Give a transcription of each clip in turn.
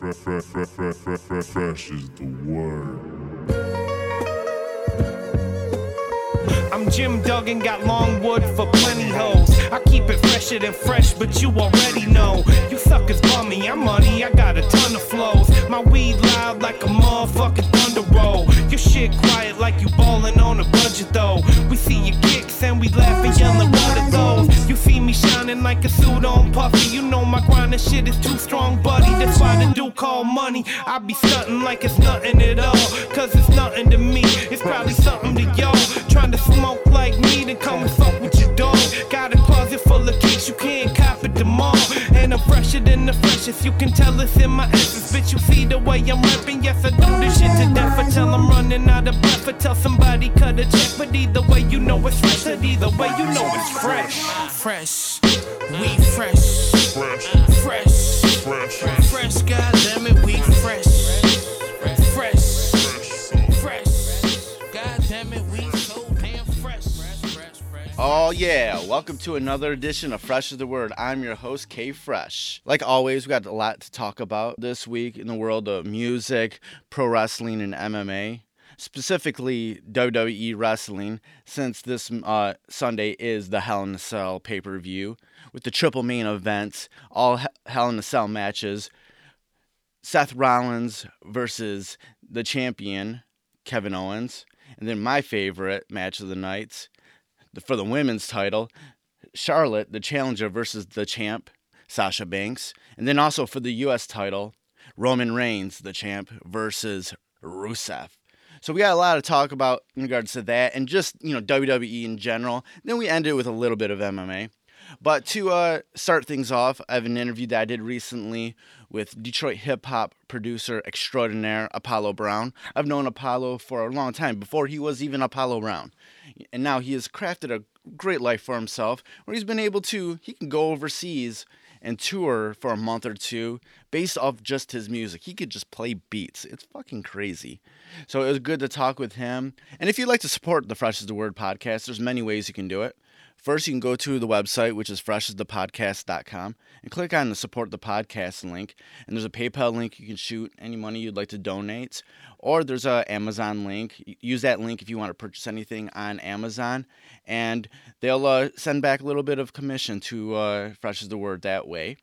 fresh, is the word. I'm Jim Duggan, got long wood for plenty hoes. I keep it fresher than fresh, but you already know. You suckers bummy, I'm money, I got a ton of flows. My weed loud like a motherfucking thunder roll. Your shit quiet like you ballin' on a budget though. We see your kicks and we laugh and yellin' what are those? You see me shining like a suit on puffy. You know my grind and shit is too strong, buddy. That's why the dude call money. I be stuntin' like it's nothing at all. Cause it's nothing to me. It's probably something to y'all. Trying to smoke like me, then come and fuck with your Got a closet full of kicks, you can't cop it them all. And I'm fresher than the freshest, you can tell it's in my essence. Bitch, you see the way I'm rapping, yes, I do this shit to death. I tell I'm running out of breath, I tell somebody cut a check. But either way, you know it's fresh, and either way, you know it's fresh. Fresh, we fresh. Fresh, Fresh, fresh, fresh, goddammit, we Oh yeah, welcome to another edition of Fresh is the Word. I'm your host, K Fresh. Like always, we got a lot to talk about this week in the world of music, pro wrestling, and MMA. Specifically, WWE wrestling, since this uh, Sunday is the Hell in a Cell pay per view with the triple main events, all Hell in a Cell matches. Seth Rollins versus the champion, Kevin Owens. And then my favorite match of the nights, the- for the women's title, Charlotte, the challenger, versus the champ, Sasha Banks. And then also for the U.S. title, Roman Reigns, the champ, versus Rusev. So we got a lot to talk about in regards to that and just, you know, WWE in general. Then we ended with a little bit of MMA. But to uh, start things off, I have an interview that I did recently with Detroit hip hop producer extraordinaire Apollo Brown. I've known Apollo for a long time, before he was even Apollo Brown. And now he has crafted a great life for himself where he's been able to, he can go overseas and tour for a month or two based off just his music. He could just play beats. It's fucking crazy. So it was good to talk with him. And if you'd like to support the Fresh is the Word podcast, there's many ways you can do it. First, you can go to the website, which is freshasthepodcast.com, and click on the support the podcast link. And there's a PayPal link you can shoot any money you'd like to donate. Or there's a Amazon link. Use that link if you want to purchase anything on Amazon. And they'll uh, send back a little bit of commission to uh, Fresh is the Word that way.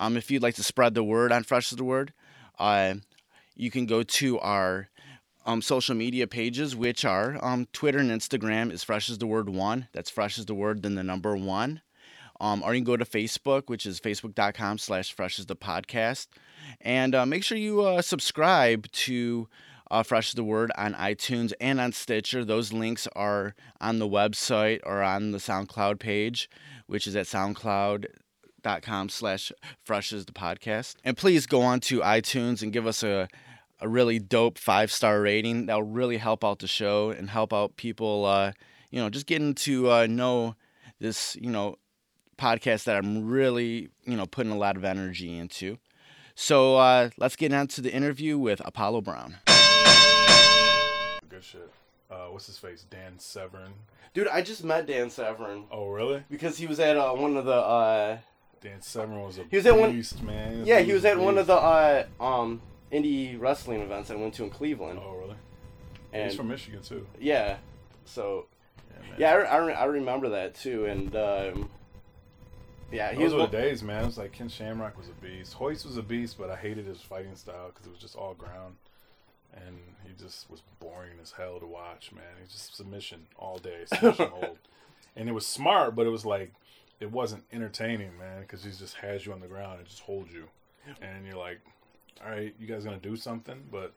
Um, if you'd like to spread the word on Fresh is the Word, uh, you can go to our um, social media pages, which are um, Twitter and Instagram is Fresh as the Word One. That's Fresh as the Word, then the number one. Um, or you can go to Facebook, which is facebook.com slash Fresh as the Podcast. And uh, make sure you uh, subscribe to uh, Fresh is the Word on iTunes and on Stitcher. Those links are on the website or on the SoundCloud page, which is at soundcloud.com slash fresh as the podcast. And please go on to iTunes and give us a a really dope five star rating. That'll really help out the show and help out people, uh, you know, just getting to uh, know this, you know, podcast that I'm really, you know, putting a lot of energy into. So uh, let's get into the interview with Apollo Brown. Good shit. Uh, what's his face? Dan Severn. Dude, I just met Dan Severn. Oh, really? because he was at uh, one of the. Uh, Dan Severn was a He was at one- beast, man. yeah, he was a at one of the uh, um, indie wrestling events I went to in Cleveland. Oh, really? and He's from Michigan too. yeah, so Yeah, yeah, I, I, re- I remember that too, and um, yeah, he Those was were the days, man. It was like Ken Shamrock was a beast. Royce was a beast, but I hated his fighting style because it was just all ground, and he just was boring as hell to watch, man. He just submission all day, submission hold, and it was smart, but it was like it wasn't entertaining, man, because he just has you on the ground and just holds you, and you're like, all right, you guys gonna do something, but.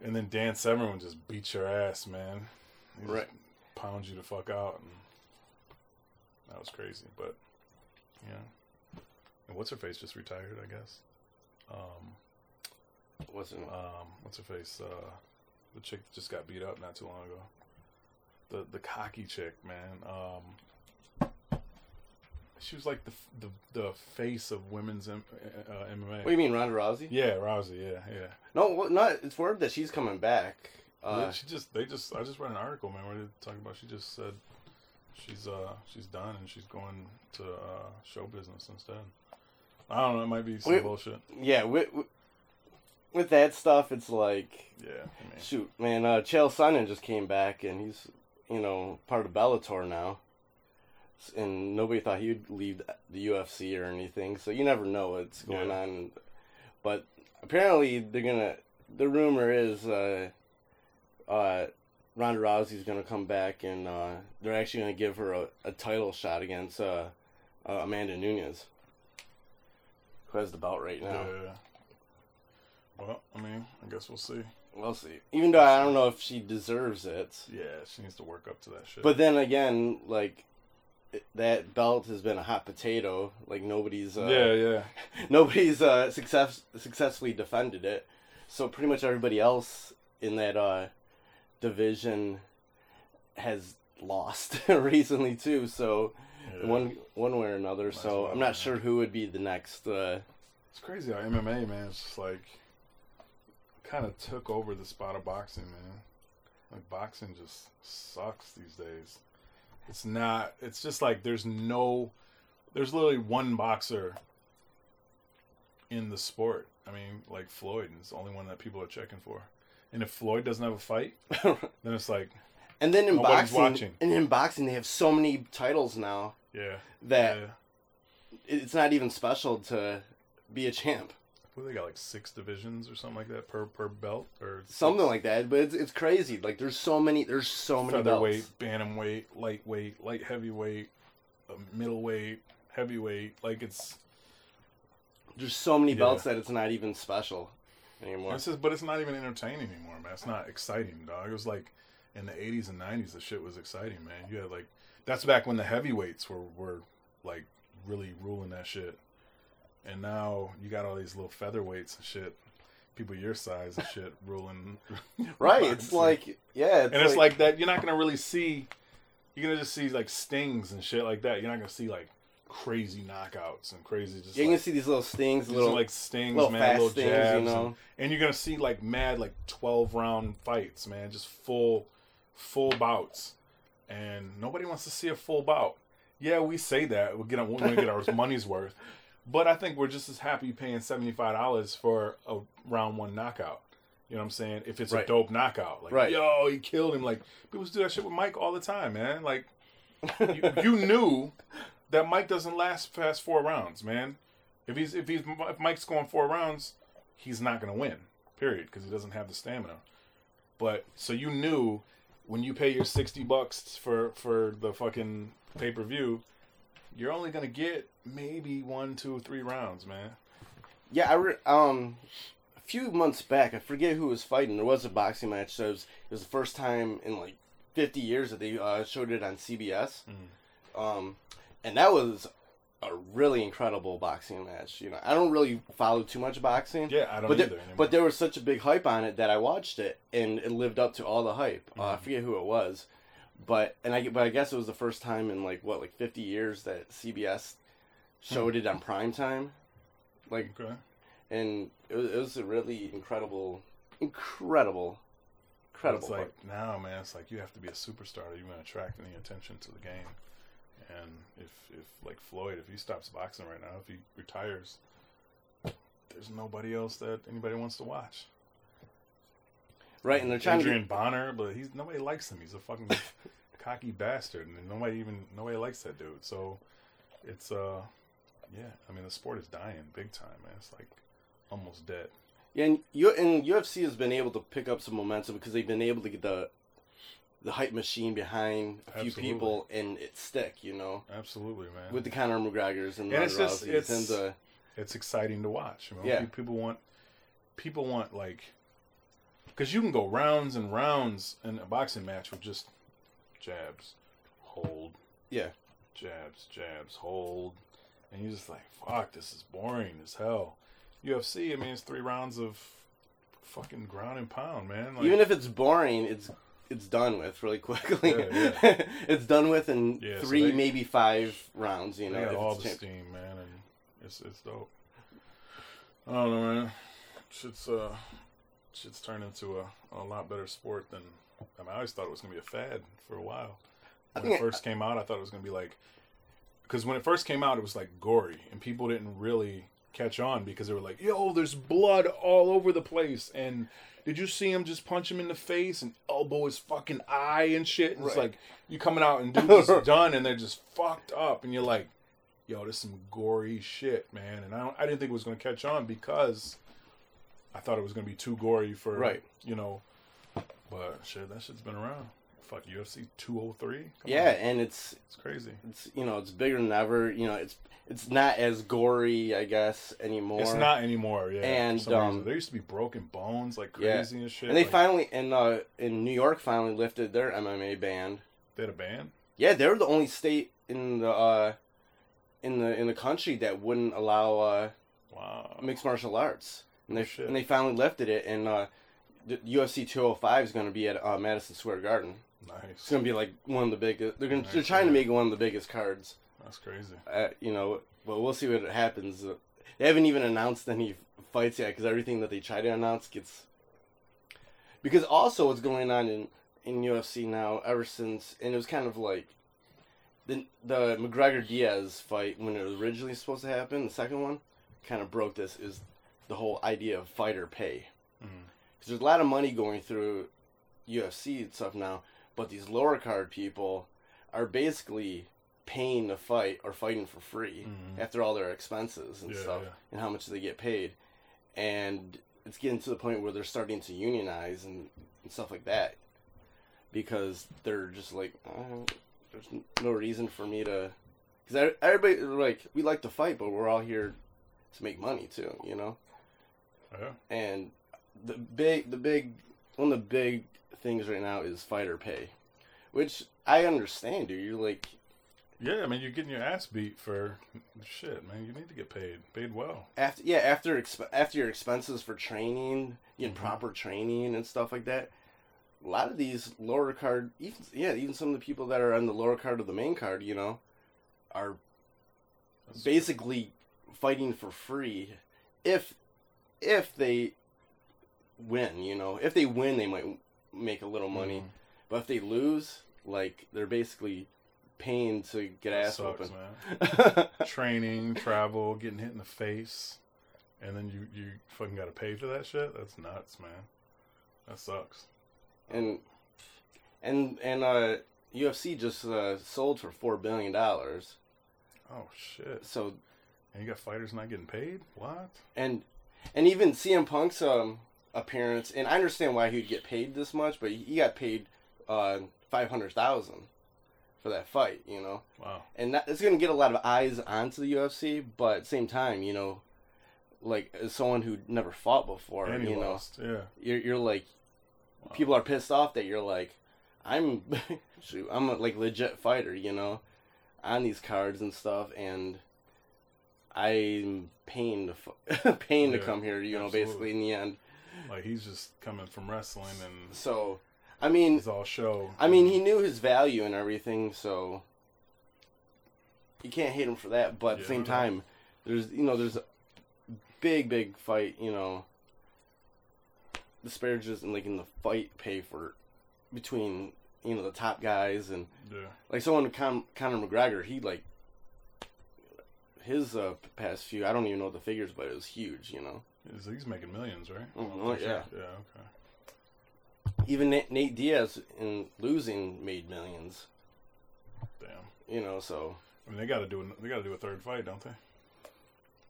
And then Dan Severn would just beat your ass, man. He Right. Pound you the fuck out, and that was crazy. But yeah. And what's her face just retired, I guess. Um, wasn't um, what's her face? Uh, the chick that just got beat up not too long ago. The the cocky chick, man. Um, she was like the the the face of women's M- uh, MMA. What do you mean, Ronda Rousey? Yeah, Rousey. Yeah, yeah. No, what, not. It's word that she's coming back. Uh, Yeah, she just they just I just read an article, man, where they talking about she just said she's uh she's done and she's going to uh, show business instead. I don't know. It might be some Wait. bullshit. Yeah, with, with with that stuff, it's like Yeah. I mean, shoot, man. Uh, Chael Sonnen just came back, and he's you know part of Bellator now, and nobody thought he'd leave the UFC or anything. So you never know what's going Yeah. on. But apparently, they're gonna. The rumor is, uh, uh, Ronda Rousey's gonna come back, and uh, they're actually gonna give her a, a title shot against uh, uh, Amanda Nunes, who has the belt right now. yeah. Well, I mean, I guess we'll see. We'll see. Even though I don't know if she deserves it. Yeah, she needs to work up to that shit. But then again, like that belt has been a hot potato. Like nobody's uh, yeah, yeah. nobody's uh, success successfully defended it. So pretty much everybody else in that uh, division has lost recently too. So yeah. one one way or another. Might So well, I'm not man. sure who would be the next. Uh, It's crazy how MMA, man, it's just like kind of took over the spot of boxing, man. Like boxing just sucks these days. It's not. It's just like there's no. There's literally one boxer in the sport. I mean, like Floyd is the only one that people are checking for. And if Floyd doesn't have a fight, then it's like, and then in Nobody's boxing, watching. and in boxing, they have so many titles now yeah, that yeah. it's not even special to be a champ. What they got like six divisions or something like that per per belt or Something six? like that, but it's it's crazy. Like there's so many there's so many featherweight, bantamweight, lightweight, light heavyweight, uh, middleweight, heavyweight. Like it's There's so many Yeah. belts that it's not even special anymore. it's just, but it's not even entertaining anymore, man. It's not exciting, dog. It was like in the '80s and '90s, the shit was exciting, man. You had like that's back when the heavyweights were were like really ruling that shit, and now you got all these little featherweights and shit. People your size and shit ruling. right? It's like yeah, it's and it's like that. You're not gonna really see. You're gonna just see like stings and shit like that. You're not gonna see like crazy knockouts and crazy just you're like, gonna see these little stings, just, little like stings, little man, little stings, you know. and, and you're gonna see like mad like 12 round fights, man, just full, full bouts, and nobody wants to see a full bout. Yeah, we say that we get we get our money's worth, but I think we're just as happy paying seventy five dollars for a round one knockout. You know what I'm saying? If it's Right. a dope knockout, like Right. yo, he killed him. Like people do that shit with Mike all the time, man. Like you, you knew that Mike doesn't last past four rounds, man. If he's if he's if Mike's going four rounds, he's not gonna win. Period, because he doesn't have the stamina. But so you knew when you pay your sixty bucks for for the fucking pay per view, you're only gonna get maybe one, two, three rounds, man. Yeah, I re- um, a few months back, I forget who was fighting. There was a boxing match. So it was, it was the first time in like 50 years that they uh, showed it on CBS. Mm. Um, and that was a really incredible boxing match. You know, I don't really follow too much boxing. Yeah, I don't but either. there, anymore. but there was such a big hype on it that I watched it and it lived up to all the hype. Uh, I Mhm. forget who it was, but and I but I guess it was the first time in like what like 50 years that CBS showed it on prime time. Like okay. and it was, it was a really incredible, incredible, incredible. It's like now, man. It's like you have to be a superstar. to even attract any attention to the game. And if if like Floyd, if he stops boxing right now, if he retires, there's nobody else that anybody wants to watch. right, and they're trying Adrien to. Broner, but he's nobody likes him. He's a fucking cocky bastard, and nobody even nobody likes that dude. So it's uh, yeah. I mean, the sport is dying big time, man. It's like almost dead. Yeah, and, you, and UFC has been able to pick up some momentum because they've been able to get the the hype machine behind a few people and it stick. You know, Absolutely, man. with the Conor McGregor's and And it's just- it's- and the it's exciting to watch. You know? Yeah. People want people want like because you can go rounds and rounds in a boxing match with just jabs, hold, yeah. jabs, jabs, hold, and you're just like, fuck, this is boring as hell. UFC, I mean, it's three rounds of fucking ground and pound, man. Like, Even if it's boring, it's it's done with really quickly. Yeah, it's done with in Yeah, so three, they- maybe five rounds. You know, they all the champ- steam, man, and it's it's dope. I don't know, man. Shit's uh, shit's turned into a, a lot better sport than I mean. I always thought it was gonna be a fad for a while. I When it first came out, I thought it was gonna be like, because when it first came out, it was like gory, and people didn't really catch on because they were like, "Yo, there's blood all over the place," and did you see him just punch him in the face and elbow his fucking eye and shit? And It's like you coming out and dudes is done and they're just fucked up, and you're like, "Yo, this is some gory shit, man." And I don't, I didn't think it was gonna catch on because I thought it was gonna be too gory for Right. you know. But shit, that shit's been around. Fuck UFC 203. Come Yeah, on. and it's it's crazy. it's you know it's bigger than ever. You know it's it's not as gory, I guess, anymore. It's not anymore. Yeah, And, um, there used to be broken bones like Yeah. crazy and shit. And they like, finally in uh in New York finally lifted their MMA ban. they had a ban. Yeah, they were the only state in the uh in the in the country that wouldn't allow uh Wow. mixed martial arts. And they Oh, and they finally lifted it and uh UFC 205 is going to be at uh, Madison Square Garden. It's going to be like one of the biggest. They're going Nice, they're trying to make one of the biggest cards. That's crazy. Uh, you know, well, we'll see what happens. Uh, They haven't even announced any fights yet because everything that they try to announce gets. Because also what's going on in in UFC now, ever since, and it was kind of like the the McGregor Diaz fight when it was originally supposed to happen, the second one, kind of broke this is the whole idea of fighter pay. Because there's a lot of money going through UFC and stuff now, but these lower card people are basically paying to fight or fighting for free Mhm. after all their expenses and Yeah, stuff yeah. and how much they get paid. And it's getting to the point where they're starting to unionize and, and stuff like that because they're just like, oh, there's no reason for me to. Because everybody, like, we like to fight, but we're all here to make money too, you know? Yeah. and the big the big one of the big things right now is fighter pay which i understand dude you're like Yeah, I mean, you're getting your ass beat for shit, man. You need to get paid. Paid well. after yeah after exp- after your expenses for training getting Mhm. proper training and stuff like that a lot of these lower card even yeah even some of the people that are on the lower card of the main card you know are That's- basically fighting for free if if they win you know if they win they might make a little money Mhm. but if they lose like they're basically paying to get That ass sucks, open. Training, travel, getting hit in the face, and then you you fucking got to pay for that shit. That's nuts, man. That sucks. and and and uh UFC just uh, sold for four billion dollars Oh shit! so And you got fighters not getting paid? What? and and even CM Punk's um appearance and I understand why he'd get paid this much but he got paid uh five hundred thousand for that fight you know Wow. and that, it's going to get a lot of eyes onto the UFC, but at the same time, you know, like as someone who never fought before, and you know, lost. Yeah. you're you're like, Wow. people are pissed off that you're like, I'm, shoot, I'm a like legit fighter, you know, on these cards and stuff, and I'm paying to paying to come here, you know, absolutely. basically in the end. Like he's just coming from wrestling and So, I mean, it's all show. I mean, he knew his value and everything, so you can't hate him for that. But at the same time, there's you know there's a big big fight you know disparages and like in the fight pay for between you know the top guys and Yeah. like someone Con- Conor McGregor he like his uh, past few I don't even know the figures but it was huge you know He's, making millions, right? I'm yeah. sure. Yeah. Okay. even Nate, Nate Diaz in losing made millions Damn. you know so I mean, they got to do. A, they got to do a third fight, don't they?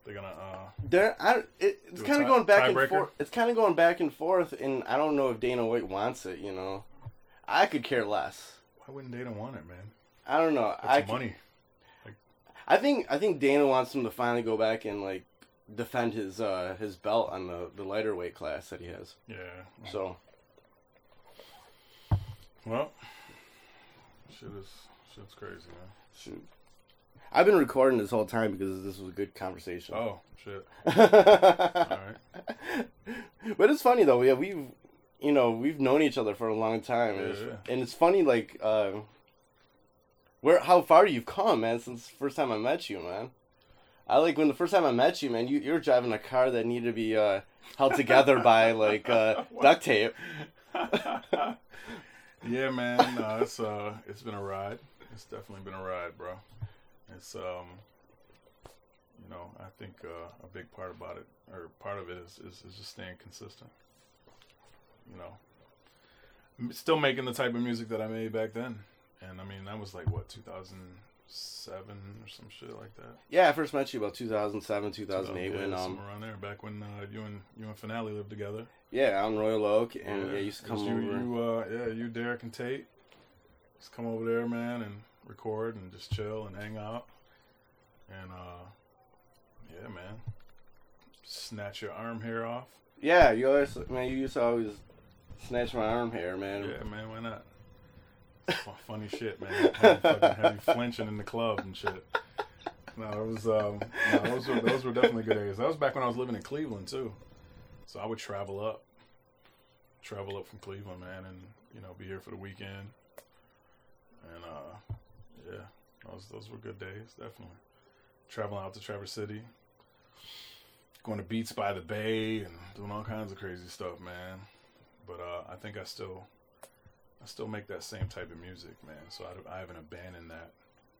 They're gonna. uh There, I, it, it's kind of going back and forth. It's kind of going back and forth, and I don't know if Dana White wants it. You know, I could care less. Why wouldn't Dana want it, man? I don't know. That's I, money. I think I think Dana wants him to finally go back and like defend his uh his belt on the the lighter weight class that he has. Yeah. So Well, shit is shit's crazy, man. shoot, I've been recording this whole time because this was a good conversation. Oh shit. All right. But it's funny though. Yeah, we've you know we've known each other for a long time, and, it's, Yeah, and it's funny like uh, where how far you've come, man, since the first time I met you, man. I like when the first time I met you, man. You you were driving a car that needed to be uh, held together by like uh, duct tape. yeah, man. No, it's uh, it's been a ride. It's definitely been a ride, bro. It's um, you know, I think uh, a big part about it, or part of it, is, is is just staying consistent. You know, still making the type of music that I made back then, and I mean that was like what 2007 or some shit like that. Yeah, I first met you about 2007, 2008 when yeah, um somewhere around there, back when uh, you and you and Finale lived together. yeah in Royal Oak and yeah, you used to come you, over. You, uh, yeah, you, Derek, and Tate. Just come over there, man, and record and just chill and hang out. And uh, yeah, man, snatch your arm hair off. Yeah, you always man, you used to always snatch my arm hair, man. Yeah, man, why not? Fu- Funny shit, man. Have you flinching in the club and shit. No, it was um, no, those were those were definitely good days. That was back when I was living in Cleveland too, so I would travel up, travel up from Cleveland, man, and you know be here for the weekend. And uh, yeah, those those were good days, definitely. Traveling out to Traverse City, going to Beats by the Bay, and doing all kinds of crazy stuff, man. But uh, I think I still I still make that same type of music, man. So I, I haven't abandoned that,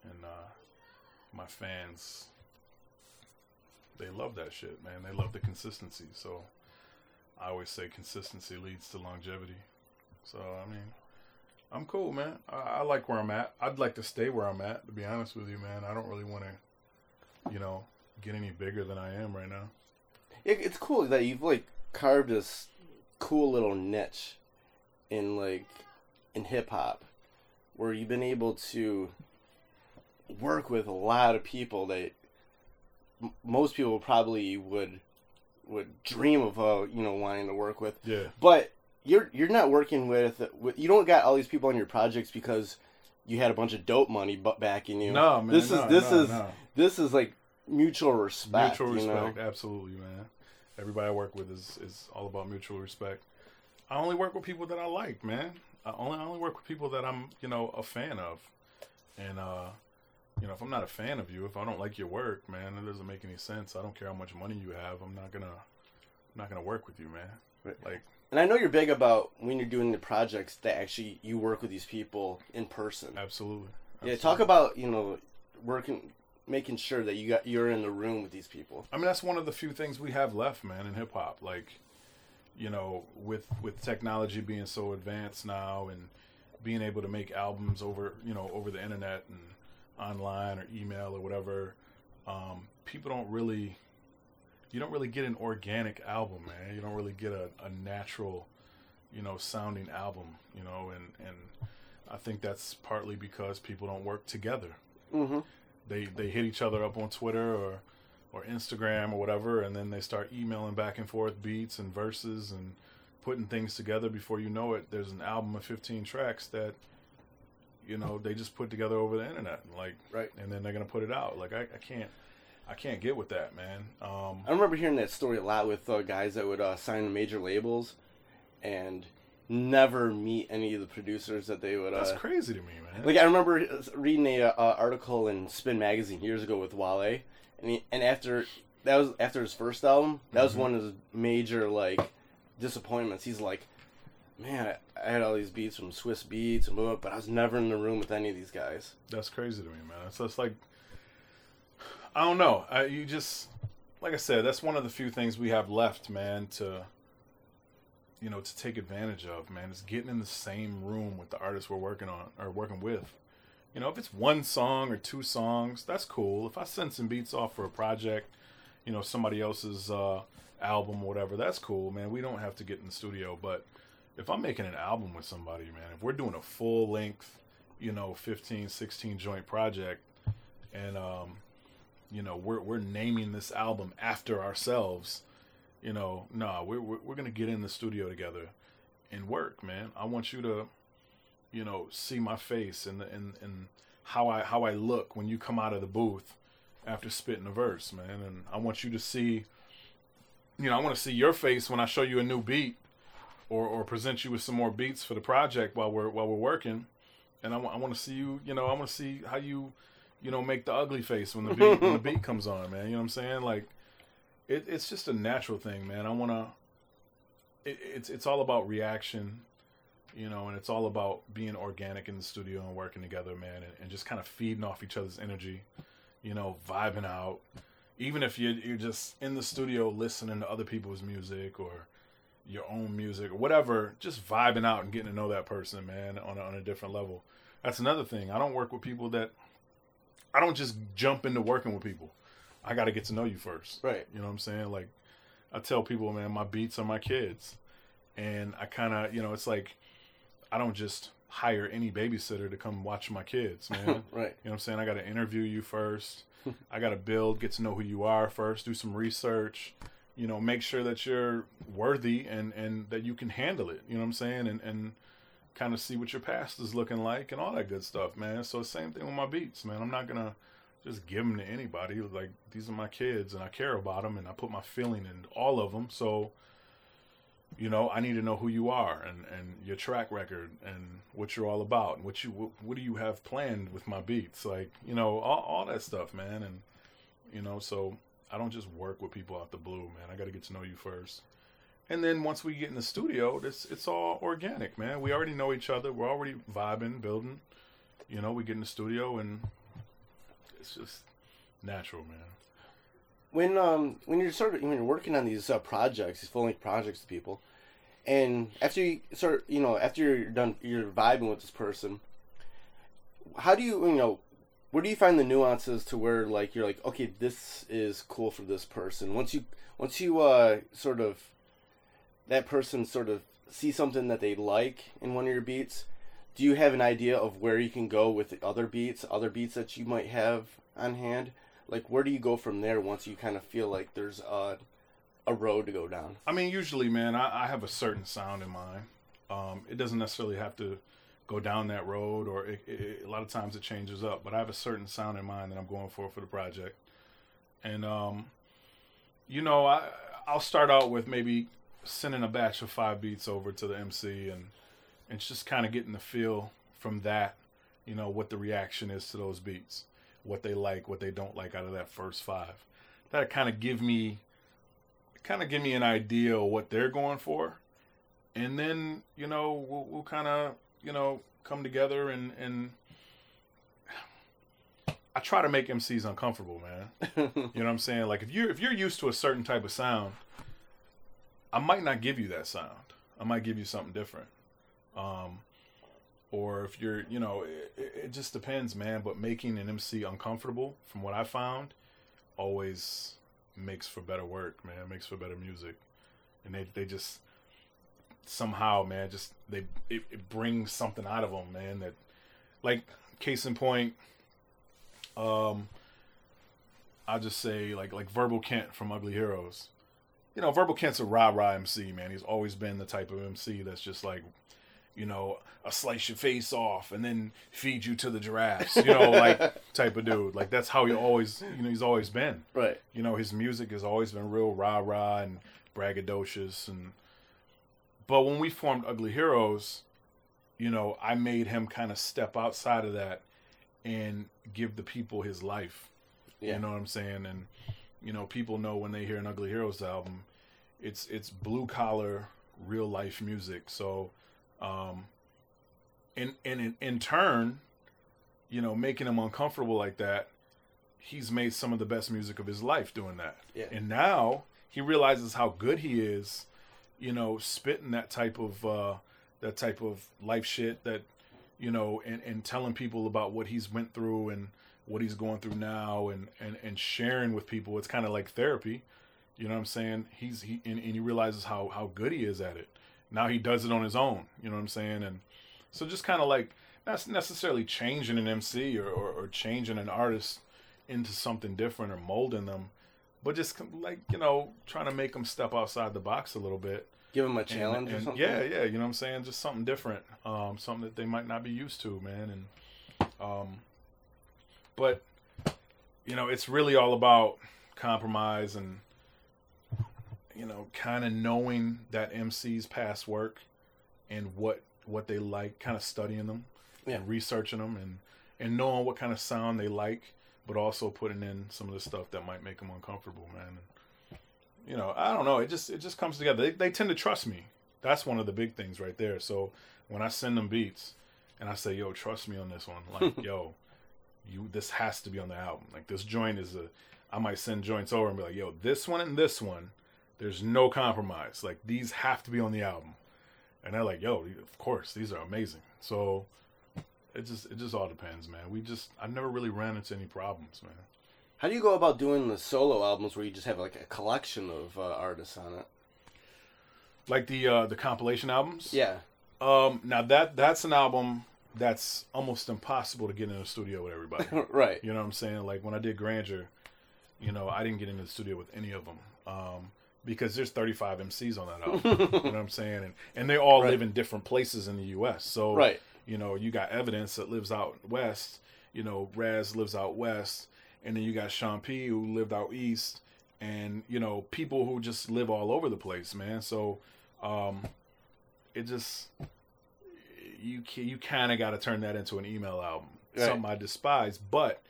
and uh, my fans, they love that shit, man. They love the consistency. So I always say consistency leads to longevity. So I mean, I'm cool, man. I, I like where I'm at. I'd like to stay where I'm at. To be honest with you, man, I don't really want to, you know, get any bigger than I am right now. It, it's cool that you've like carved this cool little niche in like in hip hop, where you've been able to work with a lot of people that m- most people probably would would dream of, uh, you know, wanting to work with. Yeah. But you're you're not working with, with you don't got all these people on your projects because you had a bunch of dope money backing you. No, man, This no, is this no, is no. this is like mutual respect. mutual you respect, know? absolutely, man. Everybody I work with is, is all about mutual respect. I only work with people that I like, man. I only I only work with people that I'm, you know, a fan of. And uh, you know, if I'm not a fan of you, if I don't like your work, man, it doesn't make any sense. I don't care how much money you have. I'm not gonna I'm not gonna work with you, man. Right. Like And I know you're big about when you're doing the projects that actually you work with these people in person. absolutely. Yeah, talk about you know working, making sure that you got you're in the room with these people. I mean, that's one of the few things we have left, man, in hip hop. Like, you know, with with technology being so advanced now, and being able to make albums over, you know, over the internet and online or email or whatever, um, people don't really, you don't really get an organic album, man. You don't really get a, a natural, you know, sounding album, you know, and and I think that's partly because people don't work together Mm-hmm. they they hit each other up on Twitter or or Instagram or whatever, and then they start emailing back and forth beats and verses and putting things together. Before you know it, there's an album of 15 tracks that you know they just put together over the internet, like Right. and then they're gonna put it out. Like I, I can't. I can't get with that, man. Um, I remember hearing that story a lot with uh, guys that would uh, sign to major labels and never meet any of the producers that they would. that's Uh, crazy to me, man. like I remember reading a uh, article in Spin magazine years ago with Wale, and he, and after that was after his first album, that was mm-hmm. one of his major like disappointments. He's like, man, I, I had all these beats from Swizz Beatz and blah, blah, but I was never in the room with any of these guys. That's crazy to me, man. It's just like I don't know. I, you just like I said, that's one of the few things we have left, man. To you know, to take advantage of, man, is getting in the same room with the artists we're working on or working with. You know, if it's one song or two songs, that's cool. If I send some beats off for a project, you know, somebody else's uh, album or whatever, that's cool, man. We don't have to get in the studio, but if I'm making an album with somebody, man, if we're doing a full length, you know, 15, 16 joint project, and um, you know, we're we're naming this album after ourselves, you know, nah, we're we're, we're gonna get in the studio together and work, man. I want you to, you know, see my face and and and how I how I look when you come out of the booth after spitting a verse, man, and I want you to see, you know, I want to see your face when I show you a new beat or or present you with some more beats for the project while we're while we're working, and I want I want to see you. You know, I want to see how you, you know, make the ugly face when the beat when the beat comes on, man. You know what I'm saying? Like, it, it's just a natural thing, man. I want to. It, it's it's all about reaction, you know, and it's all about being organic in the studio and working together, man, and, and just kind of feeding off each other's energy, you know, vibing out, even if you're you're just in the studio listening to other people's music or your own music or whatever, just vibing out and getting to know that person, man, on a, on a different level. That's another thing. I don't work with people that I don't just jump into working with people. I got to get to know you first. Right. You know what I'm saying? Like I tell people, man, my beats are my kids. And I kind of, you know, it's like I don't just hire any babysitter to come watch my kids, man. Right. You know what I'm saying? I got to interview you first. I got to build, get to know who you are first, do some research, you know, make sure that you're worthy and and that you can handle it, you know what I'm saying? And and kind of see what your past is looking like and all that good stuff, man. So same thing with my beats, man. I'm not going to just give them to anybody. Like these are my kids and I care about them and I put my feeling in all of them. So you know, I need to know who you are and, and your track record and what you're all about and what you what, what do you have planned with my beats, like you know all, all that stuff, man. And you know, so I don't just work with people out the blue, man. I got to get to know you first, and then once we get in the studio, it's it's all organic, man. We already know each other. We're already vibing, building. You know, we get in the studio and it's just natural, man. When um when you're sort of when you're working on these uh, projects, these full length projects people, and after you sort you know after you're done you're vibing with this person, how do you you know where do you find the nuances to where like you're like okay this is cool for this person? Once you once you uh sort of that person sort of see something that they like in one of your beats do you have an idea of where you can go with the other beats other beats that you might have on hand like where do you go from there once you kind of feel like there's a a road to go down I mean, usually, man, I, I have a certain sound in mind. Um, it doesn't necessarily have to go down that road, or it, it, a lot of times it changes up. But I have a certain sound in mind that I'm going for for the project, and um, you know, I I'll start out with maybe sending a batch of five beats over to the MC, and and just kind of getting the feel from that, you know, what the reaction is to those beats, what they like, what they don't like out of that first five. That kind of give me kind of give me an idea of what they're going for, and then you know we'll, we'll kind of you know come together and and I try to make MCs uncomfortable, man. you know what I'm saying? Like if you if you're used to a certain type of sound, I might not give you that sound. I might give you something different. Um, or if you're, you know, it, it just depends, man. But making an MC uncomfortable, from what I found, always makes for better work, man. Makes for better music, and they they just somehow, man, just they it, it brings something out of them, man. That like case in point, um, I'll just say like like Verbal Kent from Ugly Heroes. You know, Verbal Kent's a rah rah MC, man. He's always been the type of MC that's just like, you know, a slice your face off and then feed you to the giraffes. You know, like type of dude. Like that's how he always, you know, he's always been. right You know, his music has always been real rah rah and braggadocious and but when we formed Ugly Heroes, you know, I made him kind of step outside of that and give the people his life. Yeah. You know what I'm saying? And you know, people know when they hear an Ugly Heroes album, it's it's blue collar, real life music. So um and and in, in turn, you know, making him uncomfortable like that, he's made some of the best music of his life doing that. Yeah. And now he realizes how good he is, you know, spitting that type of uh that type of life shit that you know, and, and telling people about what he's went through and what he's going through now and, and, and sharing with people. It's kind of like therapy. You know what I'm saying? He's he and, and he realizes how, how good he is at it. Now he does it on his own. You know what I'm saying? And so just kind of like not necessarily changing an MC or, or, or changing an artist into something different or molding them, but just like you know trying to make them step outside the box a little bit. give them a And- challenge or something Yeah, yeah, you know what I'm saying? Just something different, um, something that they might not be used to, man. And, um, but you know, it's really all about compromise and you know, kind of knowing that MC's past work and what what they like, kind of studying them Yeah. and researching them and and knowing what kind of sound they like, but also putting in some of the stuff that might make them uncomfortable, man. you know, I don't know. It just it just comes together. They they tend to trust me. That's one of the big things right there. So when I send them beats and I say, "Yo, trust me on this one," like, "Yo, you this has to be on the album." Like this joint is a I might send joints over and be like, "Yo, this one and this one, there's no compromise. Like these have to be on the album." And they're like, "Yo, of course, these are amazing." So it just it just all depends, man. We just I never really ran into any problems, man. How do you go about doing the solo albums where you just have like a collection of uh, artists on it? Like the uh the compilation albums. Yeah. Um. Now that that's an album that's almost impossible to get in the studio with everybody. right. You know what I'm saying? Like when I did Grandeur, you know, I didn't get into the studio with any of them. Um, because there's 35 MCs on that album. you know what I'm saying? And and they all Right. live in different places in the US. So Right. you know, you got Evidence that lives out west, you know, Ras lives out west, and then you got Sean P who lived out east, and you know, people who just live all over the place, man. So um it just you you kind of got to turn that into an email album. Right. Something I despise, but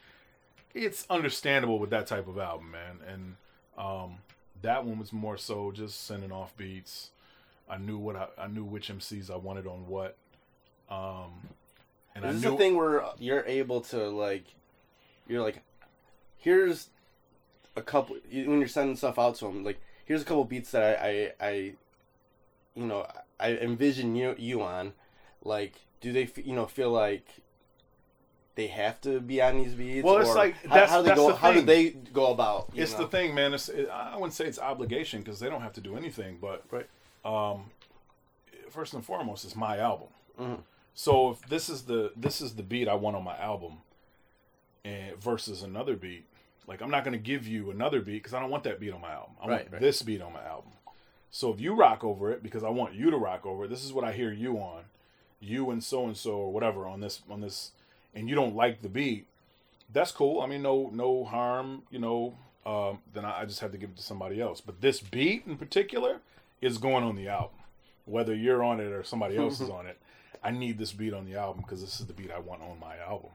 it's understandable with that type of album, man. And um, that one was more so just sending off beats. I knew what I, I knew which MCs I wanted on what. Um, and I Is knew the thing where you're able to like, you're like, here's a couple when you're sending stuff out to them. Like, here's a couple beats that I, I, I you know, I envision you you on. Like, do they you know feel like they have to be on these beats? Well, it's or like- how, that's- how do they go? the How do they go about? it's know? the thing, man. It's, it, I wouldn't say it's obligation because they don't have to do anything, but Right. um, first and foremost, it's my album. Mhm. So if this is the this is the beat I want on my album, and versus another beat, like I'm not gonna give you another beat because I don't want that beat on my album. I Right, want right. this beat on my album. So if you rock over it because I want you to rock over it, this is what I hear you on, you and so and so or whatever on this on this, and you don't like the beat, that's cool. I mean, no no harm, you know. Um, then I, I just have to give it to somebody else. But this beat in particular is going on the album, whether you're on it or somebody else is on it. I need this beat on the album because this is the beat I want on my album.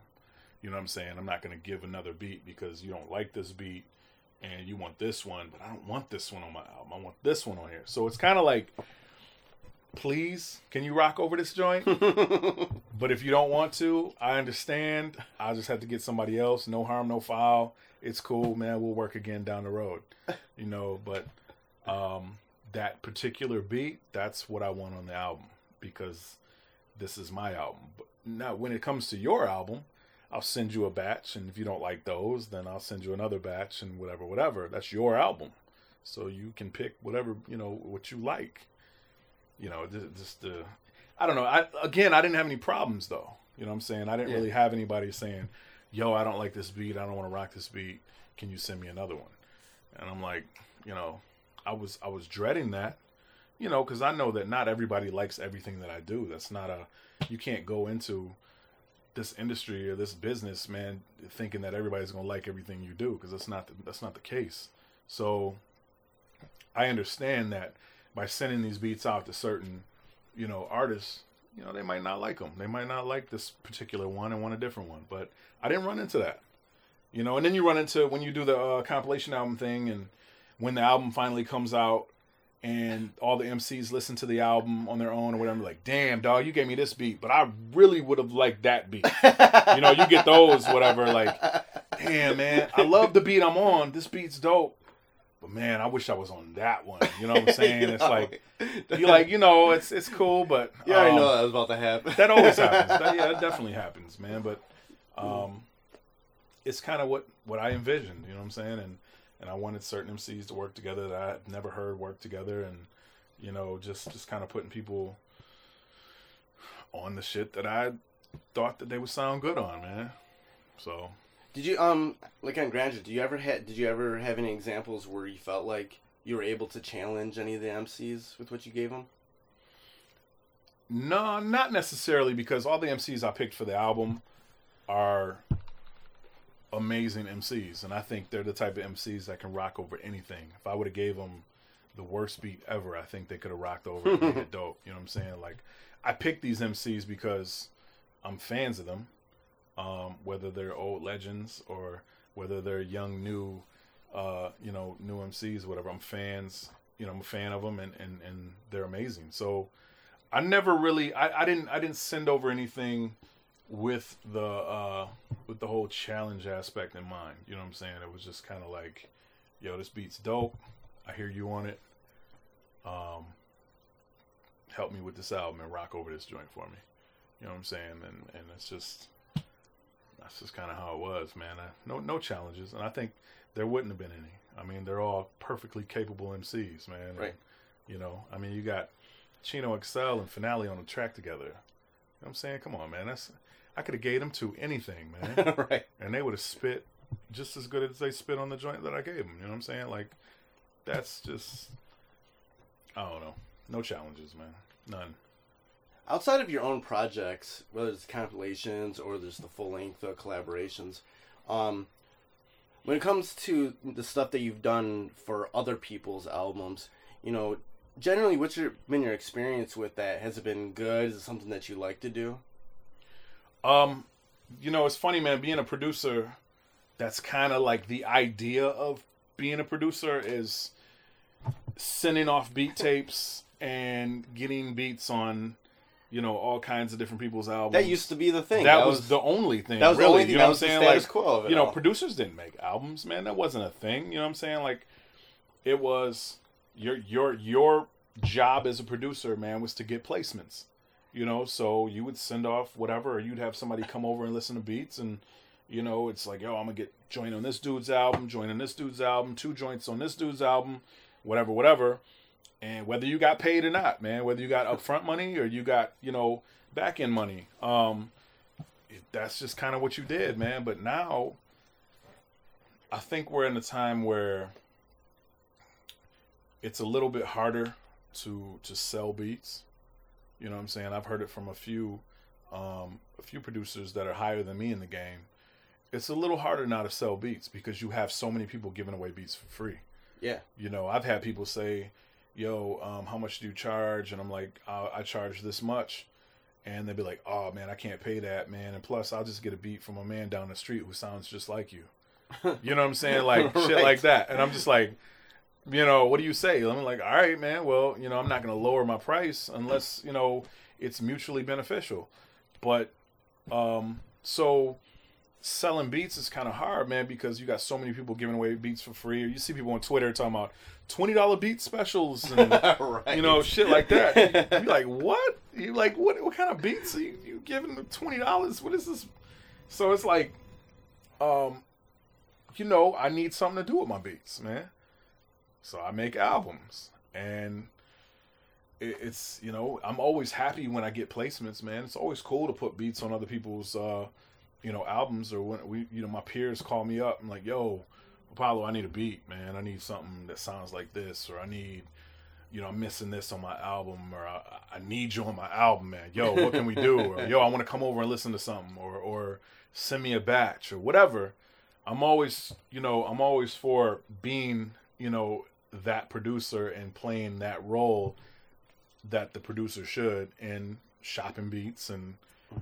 You know what I'm saying? I'm not going to give another beat because you don't like this beat and you want this one, but I don't want this one on my album. I want this one on here. So it's kind of like, please, can you rock over this joint? but if you don't want to, I understand. I'll just have to get somebody else. No harm, no foul. It's cool, man. We'll work again down the road. You know, but um, that particular beat, that's what I want on the album because this is my album. But now, when it comes to your album, I'll send you a batch, and if you don't like those, then I'll send you another batch, and whatever, whatever. That's your album, so you can pick whatever you know what you like. You know, ju- just uh, I don't know. I again, I didn't have any problems though. You know what I'm saying? I didn't Yeah. really have anybody saying, "Yo, I don't like this beat. I don't want to rock this beat. Can you send me another one?" And I'm like, you know, I was I was dreading that you know, because I know that not everybody likes everything that I do. That's not a, you can't go into this industry or this business, man, thinking that everybody's gonna like everything you do, because that's not the, that's not the case. So, I understand that by sending these beats out to certain, you know, artists, you know, they might not like them. They might not like this particular one and want a different one. But I didn't run into that, you know. And then you run into when you do the uh, compilation album thing, and when the album finally comes out and all the MCs listen to the album on their own or whatever, like, damn, dog, you gave me this beat, but I really would have liked that beat. you know, you get those, whatever, like, damn, man, I love the beat I'm on. This beat's dope. But man, I wish I was on that one. You know what I'm saying? It's like you like, you know, it's it's cool, but already um, know that was about to happen. that always happens. That, yeah, it definitely happens, man. But um, it's kind of what what I envisioned. You know what I'm saying? And and I wanted certain MCs to work together that I've never heard work together, and you know, just just kind of putting people on the shit that I thought that they would sound good on, man. So Did you um like on Grandeur? Did you ever had? Did you ever have any examples where you felt like you were able to challenge any of the MCs with what you gave them? No, not necessarily because all the MCs I picked for the album are amazing MCs, and I think they're the type of MCs that can rock over anything. If I would have gave them the worst beat ever, I think they could have rocked over it and made it dope. You know what I'm saying? Like I picked these MCs because I'm fans of them, um, whether they're old legends or whether they're young new, uh, you know, new MCs, whatever. I'm fans. You know, I'm a fan of them, and and and they're amazing. So. I never really I, I didn't I didn't send over anything with the uh with the whole challenge aspect in mind. You know what I'm saying? It was just kind of like, yo, this beat's dope. I hear you on it. Um, help me with this album and rock over this joint for me. You know what I'm saying? And and it's just that's just kind of how it was, man. I, no no challenges, and I think there wouldn't have been any. I mean, they're all perfectly capable MCs, man. And, Right. you know, I mean, you got Chino XL and Finale on the track together. You know what I'm saying? Come on, man. That's I could have gave them to anything, man, right. and they would have spit just as good as they spit on the joint that I gave them. You know what I'm saying? Like, that's just I don't know. No challenges, man. None. Outside of your own projects, whether it's compilations or there's the full length collaborations, um, when it comes to the stuff that you've done for other people's albums, you know, generally, what's your been your experience with that? Has it been good? Is it something that you like to do? Um, you know, it's funny, man. Being a producer, that's kind of like the idea of being a producer is sending off beat tapes and getting beats on, you know, all kinds of different people's albums. That used to be the thing. That, was, the only thing. that was the really, only thing. You know was what I'm saying? Like, quo you know, all. producers didn't make albums, man. That wasn't a thing. You know what I'm saying? Like, it was your your your job as a producer, man, was to get placements. You know, so you would send off whatever, or you'd have somebody come over and listen to beats, and you know, it's like, yo, I'm gonna get joint on this dude's album, joint on this dude's album, two joints on this dude's album, whatever, whatever. And whether you got paid or not, man, whether you got upfront money or you got, you know, back end money, um, that's just kind of what you did, man. But now, I think we're in a time where it's a little bit harder to to sell beats. You know what I'm saying? I've heard it from a few um, a few producers that are higher than me in the game. It's a little harder now to sell beats because you have so many people giving away beats for free. Yeah. You know, I've had people say, "Yo, um, how much do you charge?" And I'm like, I, "I charge this much," and they'd be like, "Oh man, I can't pay that, man." And plus, I'll just get a beat from a man down the street who sounds just like you. You know what I'm saying? Like shit like that. And I'm just like, you know, what do you say? I'm like, all right, man. Well, you know, I'm not going to lower my price unless you know it's mutually beneficial. But um, so selling beats is kind of hard, man, because you got so many people giving away beats for free. Or you see people on Twitter talking about twenty dollar beat specials and right. you know shit like that. you, are like what? You like what? What kind of beats are you, you giving them twenty dollars? What is this? So it's like, um, you know, I need something to do with my beats, man. So I make albums, and it's you know I'm always happy when I get placements, man. It's always cool to put beats on other people's uh, you know albums, or when we you know my peers call me up and like, yo, Apollo, I need a beat, man. I need something that sounds like this, or I need you know, I'm missing this on my album, or I, I need you on my album, man. Yo, what can we do? Or yo, I want to come over and listen to something, or or send me a batch, or whatever. I'm always, you know, I'm always for being, you know, that producer and playing that role that the producer should in shopping beats and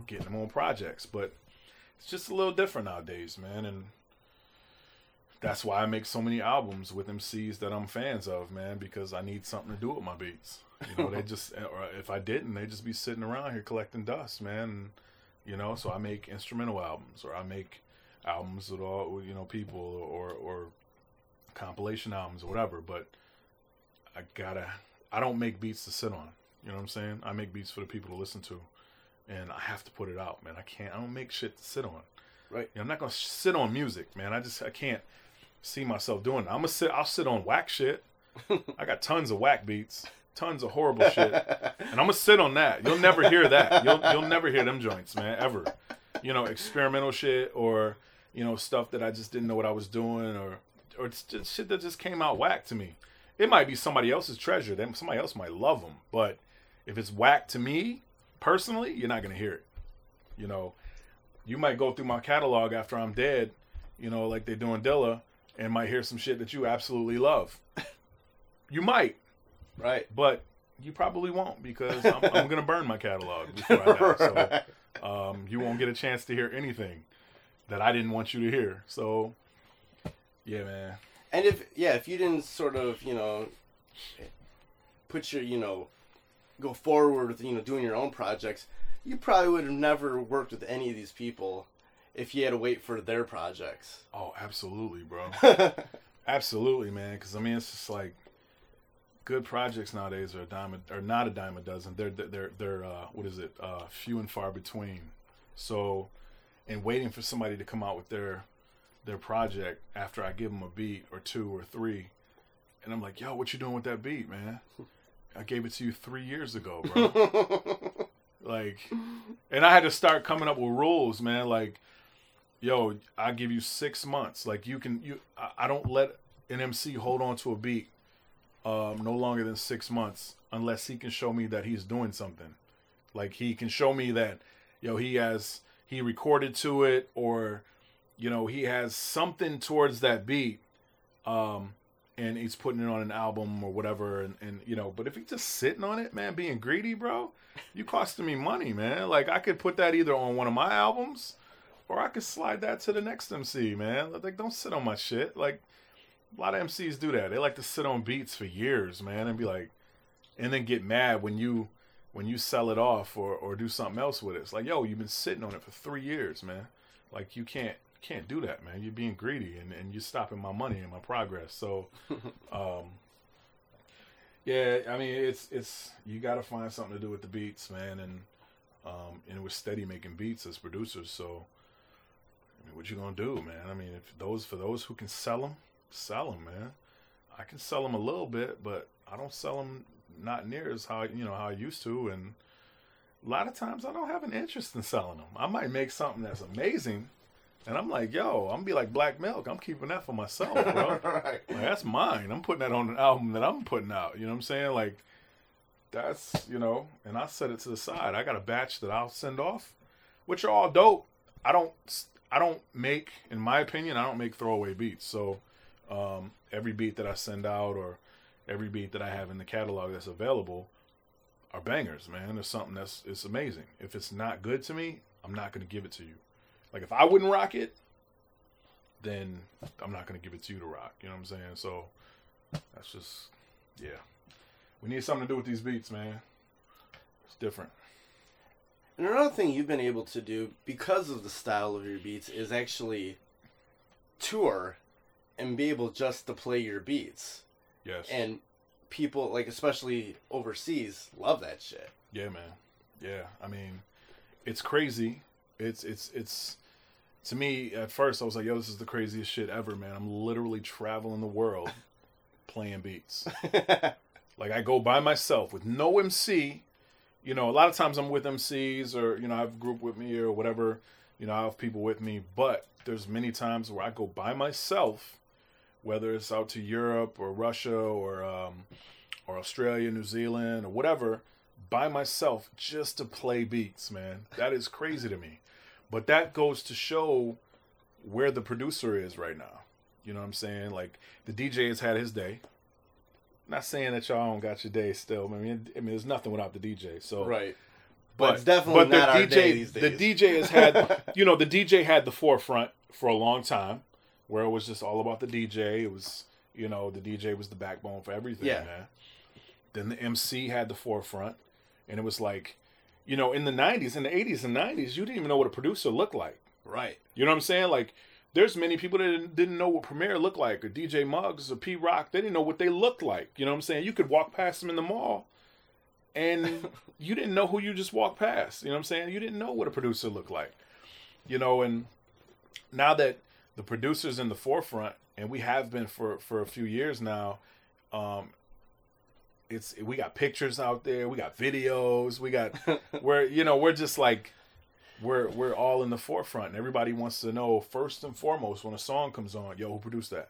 getting them on projects. But it's just a little different nowadays, man, and that's why I make so many albums with MCs that I'm fans of, man, because I need something to do with my beats. You know, they just, or if I didn't, they'd just be sitting around here collecting dust, man. And, you know, so I make instrumental albums or I make albums with all, you know, people or, or compilation albums or whatever. But I gotta, I don't make beats to sit on. You know what I'm saying? I make beats for the people to listen to. And I have to put it out, man. I can't, I don't make shit to sit on. Right. You know, I'm not gonna sit on music, man. I just I can't see myself doing it. I'm gonna sit. I'll sit on whack shit. I got tons of whack beats, tons of horrible shit, and I'm gonna sit on that. You'll never hear that. You'll you'll never hear them joints, man, ever. You know, experimental shit or you know stuff that I just didn't know what I was doing or or it's just shit that just came out whack to me. It might be somebody else's treasure. Then somebody else might love them, but if it's whack to me personally, you're not gonna hear it. You know, you might go through my catalog after I'm dead, you know, like they're doing Dilla, and might hear some shit that you absolutely love. you might, Right. but you probably won't because I'm, I'm gonna burn my catalog before I die. So um, you won't get a chance to hear anything that I didn't want you to hear. So yeah, man. And if yeah, if you didn't sort of you know put your you know go forward with you know doing your own projects, you probably would have never worked with any of these people if you had to wait for their projects. Oh, absolutely, bro. absolutely, man. Because I mean, it's just like good projects nowadays are a dime a- are not a dime a dozen. They're they're they're uh, what is it? Uh, few and far between. So, and waiting for somebody to come out with their their project after I give them a beat or two or three, and I'm like, yo, what you doing with that beat, man? I gave it to you three years ago, bro. like, and I had to start coming up with rules, man. Like, yo, I give you six months. Like, you can you. I, I don't let an MC hold on to a beat um, no longer than six months unless he can show me that he's doing something. Like he can show me that, yo, he has he recorded to it or, you know, he has something towards that beat, um, and he's putting it on an album or whatever. And, and you know, but if he's just sitting on it, man, being greedy, bro, you costing me money, man. Like I could put that either on one of my albums, or I could slide that to the next MC, man. Like don't sit on my shit. Like a lot of MCs do that. They like to sit on beats for years, man, and be like, and then get mad when you when you sell it off or or do something else with it. It's like, yo, you've been sitting on it for three years, man. Like you can't can't do that, man. You're being greedy and and you're stopping my money and my progress. So, um, yeah, I mean, it's it's you got to find something to do with the beats, man, and um, and we're steady making beats as producers. So, I mean, what you gonna do, man? I mean, if those for those who can sell them, sell them, man. I can sell them a little bit, but I don't sell them not near as how you know how I used to, and a lot of times I don't have an interest in selling them. I might make something that's amazing, and I'm like, yo, I'm gonna be like Black Milk. I'm keeping that for myself, bro. right. Like, that's mine. I'm putting that on an album that I'm putting out. You know what I'm saying? Like, that's you know, and I set it to the side. I got a batch that I'll send off, which are all dope. I don't, I don't make, in my opinion, I don't make throwaway beats. So, um, every beat that I send out or every beat that I have in the catalog that's available are bangers, man. There's something that's it's amazing. If it's not good to me, I'm not gonna give it to you. Like if I wouldn't rock it, then I'm not gonna give it to you to rock. You know what I'm saying? So that's just yeah. We need something to do with these beats, man. It's different. And another thing you've been able to do because of the style of your beats is actually tour and be able just to play your beats. Yes. And people like especially overseas love that shit. Yeah, man. Yeah, I mean, it's crazy. It's it's it's to me at first I was like, yo, this is the craziest shit ever, man. I'm literally traveling the world playing beats. Like I go by myself with no MC. You know, a lot of times I'm with MCs or you know I have a group with me or whatever. You know, I have people with me, but there's many times where I go by myself, whether it's out to Europe or Russia or um, or Australia, New Zealand or whatever, by myself just to play beats. Man, that is crazy to me. But that goes to show where the producer is right now. You know what I'm saying? Like the DJ has had his day. Not saying that y'all don't got your day still. I mean, I mean, there's nothing without the DJ. So Right. But, it's definitely not our day these days. The DJ has had, you know, the DJ had the forefront for a long time, where it was just all about the DJ. It was, you know, the DJ was the backbone for everything, Yeah. man. Then the MC had the forefront, and it was like, you know, in the '90s, in the '80s and '90s, you didn't even know what a producer looked like. right. You know what I'm saying? Like, there's many people that didn't, know what Premier looked like, or DJ Muggs, or Pete Rock. They didn't know what they looked like. You know what I'm saying? You could walk past them in the mall, and you didn't know who you just walked past. You know what I'm saying? You didn't know what a producer looked like. You know, and now that the producer's in the forefront, and we have been for for a few years now, um, it's we got pictures out there, we got videos, we got we're you know we're just like we're we're all in the forefront. And everybody wants to know first and foremost when a song comes on yo who produced that?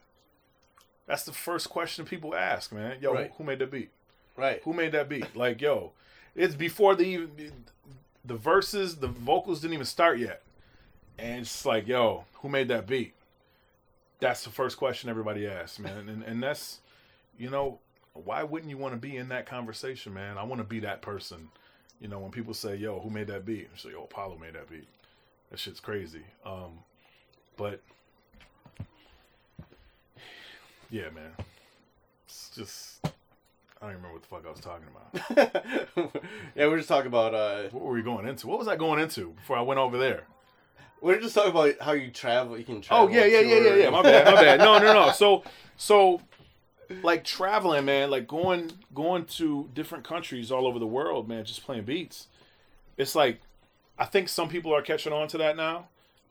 That's the first question people ask man. Yo Right. who, who made that beat? Right. who made that beat? Like yo it's before the even the verses the vocals didn't even start yet. And it's like yo who made that beat? That's the first question everybody asks man. And and that's you know why wouldn't you want to be in that conversation man i want to be that person you know, when people say, "Yo, who made that beat?" I say, "Yo, Apollo made that beat." That shit's crazy. Um, but yeah, man, it's just I don't even remember what the fuck I was talking about. yeah, we're just talking about. uh what were we going into? What was I going into before I went over there? We're just talking about how you travel. You can travel. Oh yeah, yeah, yeah, yeah, yeah. My bad, my bad. No, no, no. So, so, like traveling, man. Like going, going to different countries all over the world, man. Just playing beats. It's like, I think some people are catching on to that now.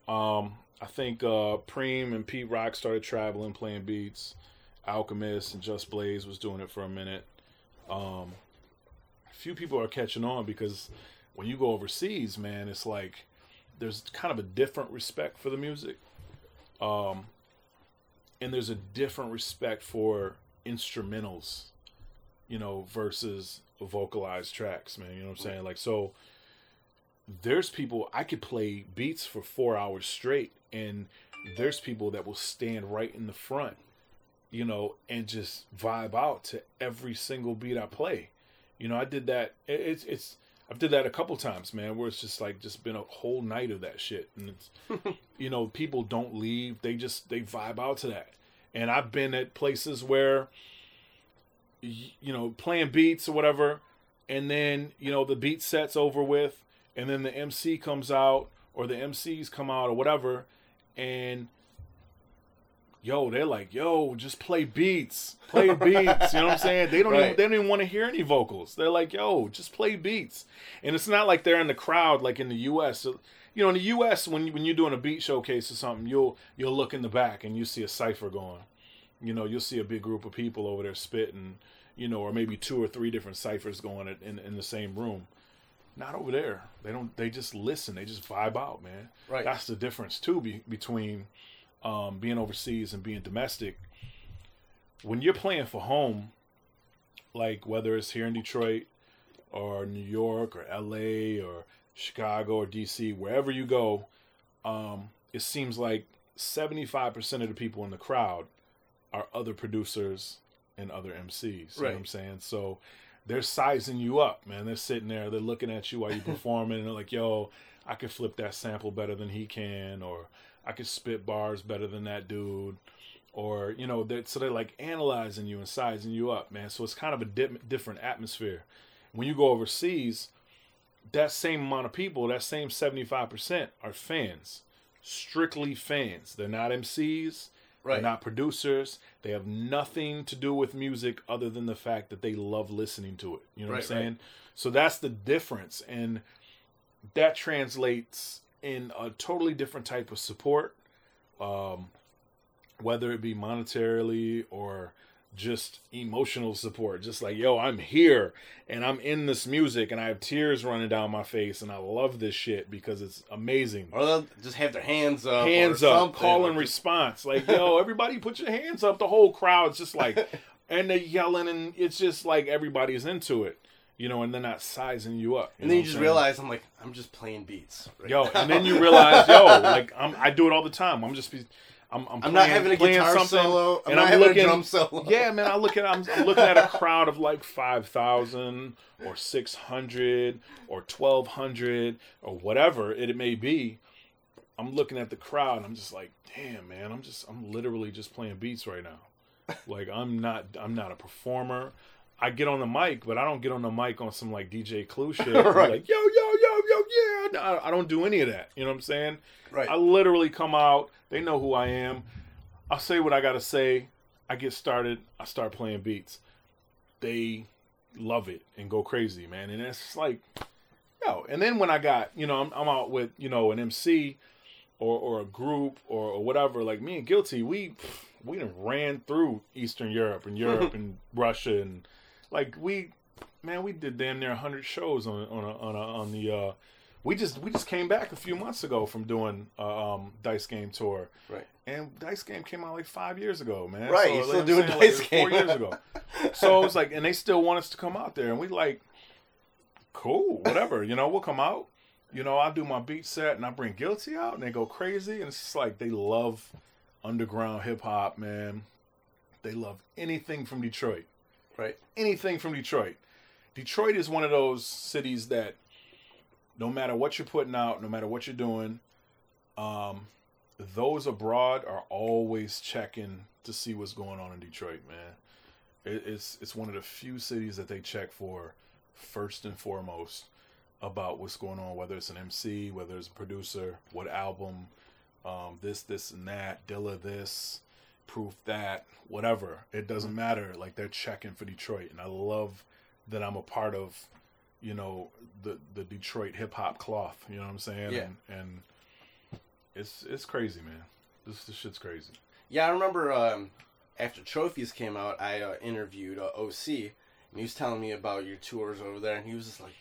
Um, I think uh, Preem and Pete Rock started traveling, playing beats. Alchemist and Just Blaze was doing it for a minute. Um, few people are catching on because when you go overseas, man, it's like there's kind of a different respect for the music. Um, and there's a different respect for instrumentals, you know, versus vocalized tracks, man. You know what I'm saying? Like, so there's people I could play beats for four hours straight, and there's people that will stand right in the front, you know, and just vibe out to every single beat I play. You know, I did that. It's it's I've did that a couple times, man, where it's just like just been a whole night of that shit, and it's you know people don't leave; they just they vibe out to that. And I've been at places where you know playing beats or whatever, and then you know the beat set's over with, and then the MC comes out or the MCs come out or whatever, and yo, they're like, yo, just play beats, play beats. You know what I'm saying? They don't even, they don't even want to hear any vocals. They're like, yo, just play beats. And it's not like they're in the crowd like in the U.S. You know, in the U.S. when you, when you're doing a beat showcase or something, you'll you'll look in the back and you see a cipher going. You know, you'll see a big group of people over there spitting. You know, or maybe two or three different ciphers going in, in, in the same room. Not over there. They don't. They just listen. They just vibe out, man. Right. That's the difference too be, between um, being overseas and being domestic. When you're playing for home, like whether it's here in Detroit or New York or LA or Chicago or DC, wherever you go, um, it seems like 75% of the people in the crowd are other producers and other MCs. You know what I'm saying? So they're sizing you up, man. They're sitting there, they're looking at you while you're performing, and they're like, yo, I could flip that sample better than he can, or I could spit bars better than that dude. Or, you know, they're, so they're like analyzing you and sizing you up, man. So it's kind of a di- different atmosphere. When you go overseas, that same amount of people, that same 75% are fans, strictly fans. They're not MCs, Right. they're not producers. They have nothing to do with music other than the fact that they love listening to it. You know Right, what I'm saying? right. saying? So that's the difference. And that translates in a totally different type of support, um, whether it be monetarily or just emotional support. Just like, yo, I'm here and I'm in this music and I have tears running down my face and I love this shit because it's amazing. Or they'll just have their hands up. Hands up, something, call and response. Like, yo, everybody put your hands up. The whole crowd's just like, and they're yelling and it's just like everybody's into it, you know, and they're not sizing you up. And then you just saying? realize I'm like I'm just playing beats. right yo, now. and then you realize, yo, like I'm, I do it all the time. I'm just, I'm, I'm, I'm not playing- having a guitar something, solo. I'm and not I'm having looking, a drum solo. yeah, man, I look at, I'm, looking at a crowd of like five thousand or six hundred or twelve hundred or whatever it may be. I'm looking at the crowd, and I'm just like, damn, man, I'm just, I'm literally just playing beats right now. Like I'm not, I'm not a performer. I get on the mic, but I don't get on the mic on some like DJ Clue shit. Right. Like yo, yo, yo, yo, yeah. I, I don't do any of that. You know what I'm saying? Right. I literally come out. They know who I am. I say what I gotta say. I get started. I start playing beats. They love it and go crazy, man. And it's like, yo. And then when I got, you know, I'm, I'm out with, you know, an MC or or a group or, or whatever. Like me and Guilty, we we ran through Eastern Europe and Europe and Russia and like we, man, we did damn near hundred shows on on a, on a, on the. uh we just we just came back a few months ago from doing uh, um, Dice Game tour, Right. and Dice Game came out like five years ago, man. Right, So, you're still doing saying, Dice like, Game. four years ago. So it's like, and they still want us to come out there, and we like, cool, whatever. You know, we'll come out. You know, I do my beat set, and I bring Guilty out, and they go crazy, and it's just like they love underground hip hop, man. They love anything from Detroit Right. anything from Detroit. Detroit is one of those cities that no matter what you're putting out, no matter what you're doing, um, those abroad are always checking to see what's going on in Detroit, man. it, it's it's one of the few cities that they check for first and foremost about what's going on, whether it's an MC, whether it's a producer, what album, um, this, this, and that, Dilla this, Proof that, whatever. It doesn't matter. Like they're checking for Detroit, and I love that I'm a part of, you know, the the Detroit hip hop cloth. You know what I'm saying? Yeah. And, and it's it's crazy, man. This this shit's crazy. Yeah, I remember um, after Trophies came out, I uh, interviewed uh, OC, and he was telling me about your tours over there, and he was just like,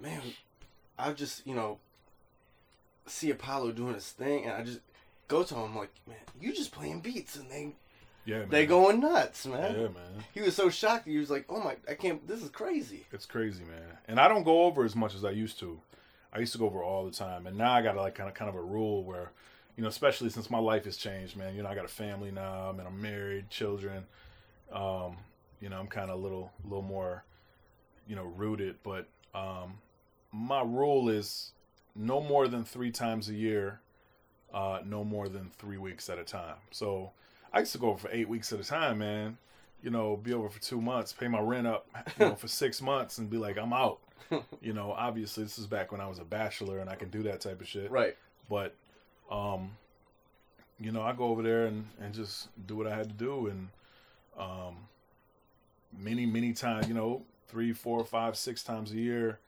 "Man, I just you know see Apollo doing his thing, and I just go to him like, man, you just playing beats, and they Yeah, man. they going nuts, man." Yeah, man. He was so shocked. He was like, "Oh my, I can't. This is crazy." It's crazy, man. And I don't go over as much as I used to. I used to go over all the time, and now I got like kind of kind of a rule where, you know, especially since my life has changed, man. You know, I got a family now, and I'm married, children. Um, you know, I'm kind of a little little more, you know, rooted. But um, my rule is no more than three times a year, uh, no more than three weeks at a time. So I used to go over for eight weeks at a time, man you know, be over for two months, pay my rent up, you know, for six months, and be like, I'm out. you know, obviously, this is back when I was a bachelor and I can do that type of shit. Right. But, um, you know, I go over there and, and just do what I had to do, and um, many many times, you know, three, four, five, six times a year.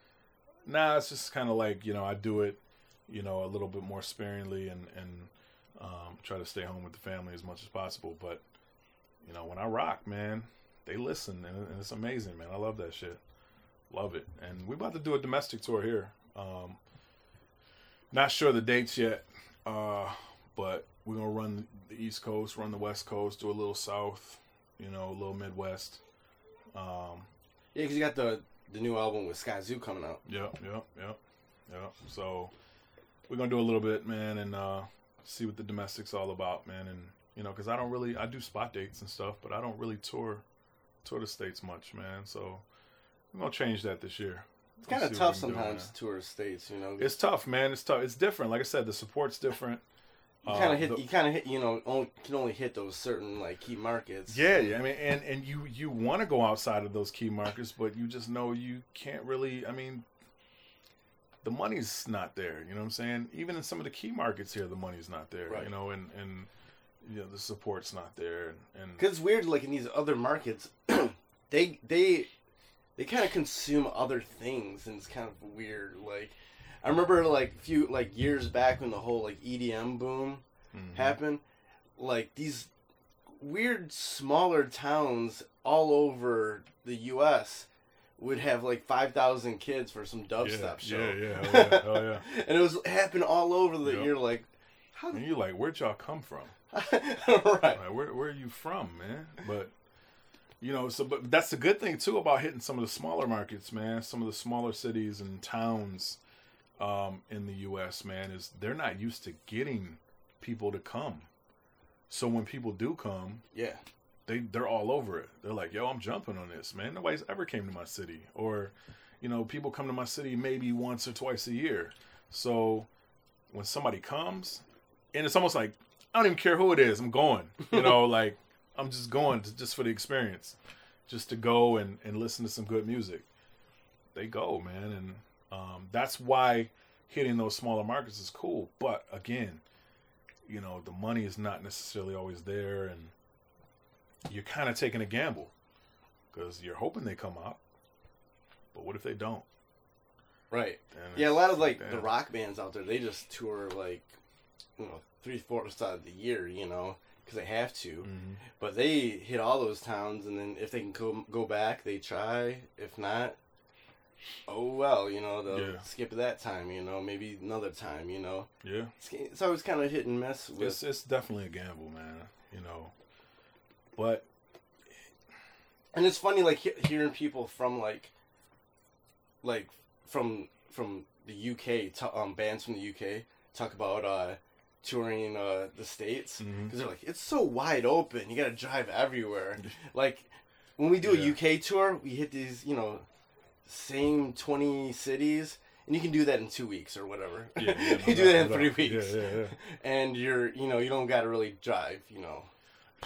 Nah, it's just kind of like you know, I do it, you know, a little bit more sparingly and and um, try to stay home with the family as much as possible, but you know, when I rock, man, they listen, and, and it's amazing, man. I love that shit. Love it. And we're about to do a domestic tour here. Um, not sure the dates yet, uh, but we're gonna run the East Coast, run the West Coast, do a little South, you know, a little Midwest. Um, Yeah, because you got the the new album with Skyzoo coming out. Yep, yep, yep, yep. So we're gonna do a little bit, man, and uh, see what the domestic's all about, man. And you know, because I don't really, I do spot dates and stuff, but I don't really tour tour the states much, man. So I'm gonna change that this year. It's kind of tough we can do, sometimes to tour states, you know. It's tough, man. It's tough. It's different. Like I said, the support's different. you Uh, kind of hit. the- you kind of hit. You know, only, can only hit those certain like key markets. Yeah, yeah, I mean, and and you you want to go outside of those key markets, but you just know you can't really. I mean, the money's not there. You know what I'm saying? Even in some of the key markets here, the money's not there. Right. You know, and and you know the support's not there, and, and Because it's weird, like in these other markets, they they they kind of consume other things, and it's kind of weird. Like I remember, like a few like years back when the whole like EDM boom Mhm. happened, like these weird smaller towns all over the U.S. would have like five thousand kids for some yeah, dubstep show. yeah, yeah, hell yeah, hell yeah. and it was happening all over the. Yep. You're like, how? And you're like, where'd y'all come from? right. Like, where where are you from, man? But you know, so but that's the good thing too about hitting some of the smaller markets, man. Some of the smaller cities and towns um, in the U.S., man, is they're not used to getting people to come. So when people do come, Yeah. They they're all over it. They're like, "Yo, I'm jumping on this, man. Nobody's ever came to my city." Or, you know, people come to my city maybe once or twice a year. So when somebody comes, and it's almost like I don't even care who it is. I'm going. You know, like I'm just going to, just for the experience, just to go and and listen to some good music. They go, man, and um, that's why hitting those smaller markets is cool. But again, you know, the money is not necessarily always there, and you're kind of taking a gamble because you're hoping they come out. But what if they don't? Right. Yeah, a lot of like the rock bands out there, they just tour like, you know, three fourths out of the year, you know, because they have to. Mhm. But they hit all those towns, and then if they can go go back, they try. If not, oh well, you know, they'll Yeah. skip that time, you know, maybe another time, you know. Yeah, It's, it's always kind of hit and miss with. it's it's definitely a gamble, man. You know, but and it's funny like he- hearing people from like like from from the UK t- um bands from the UK talk about uh touring uh the states because Mhm. they're like it's so wide open. You got to drive everywhere. Like when we do Yeah. a UK tour we hit these you know same 20 cities and you can do that in 2 weeks or whatever. Yeah, yeah, you do that in 3 weeks. and you're you know you don't got to really drive you know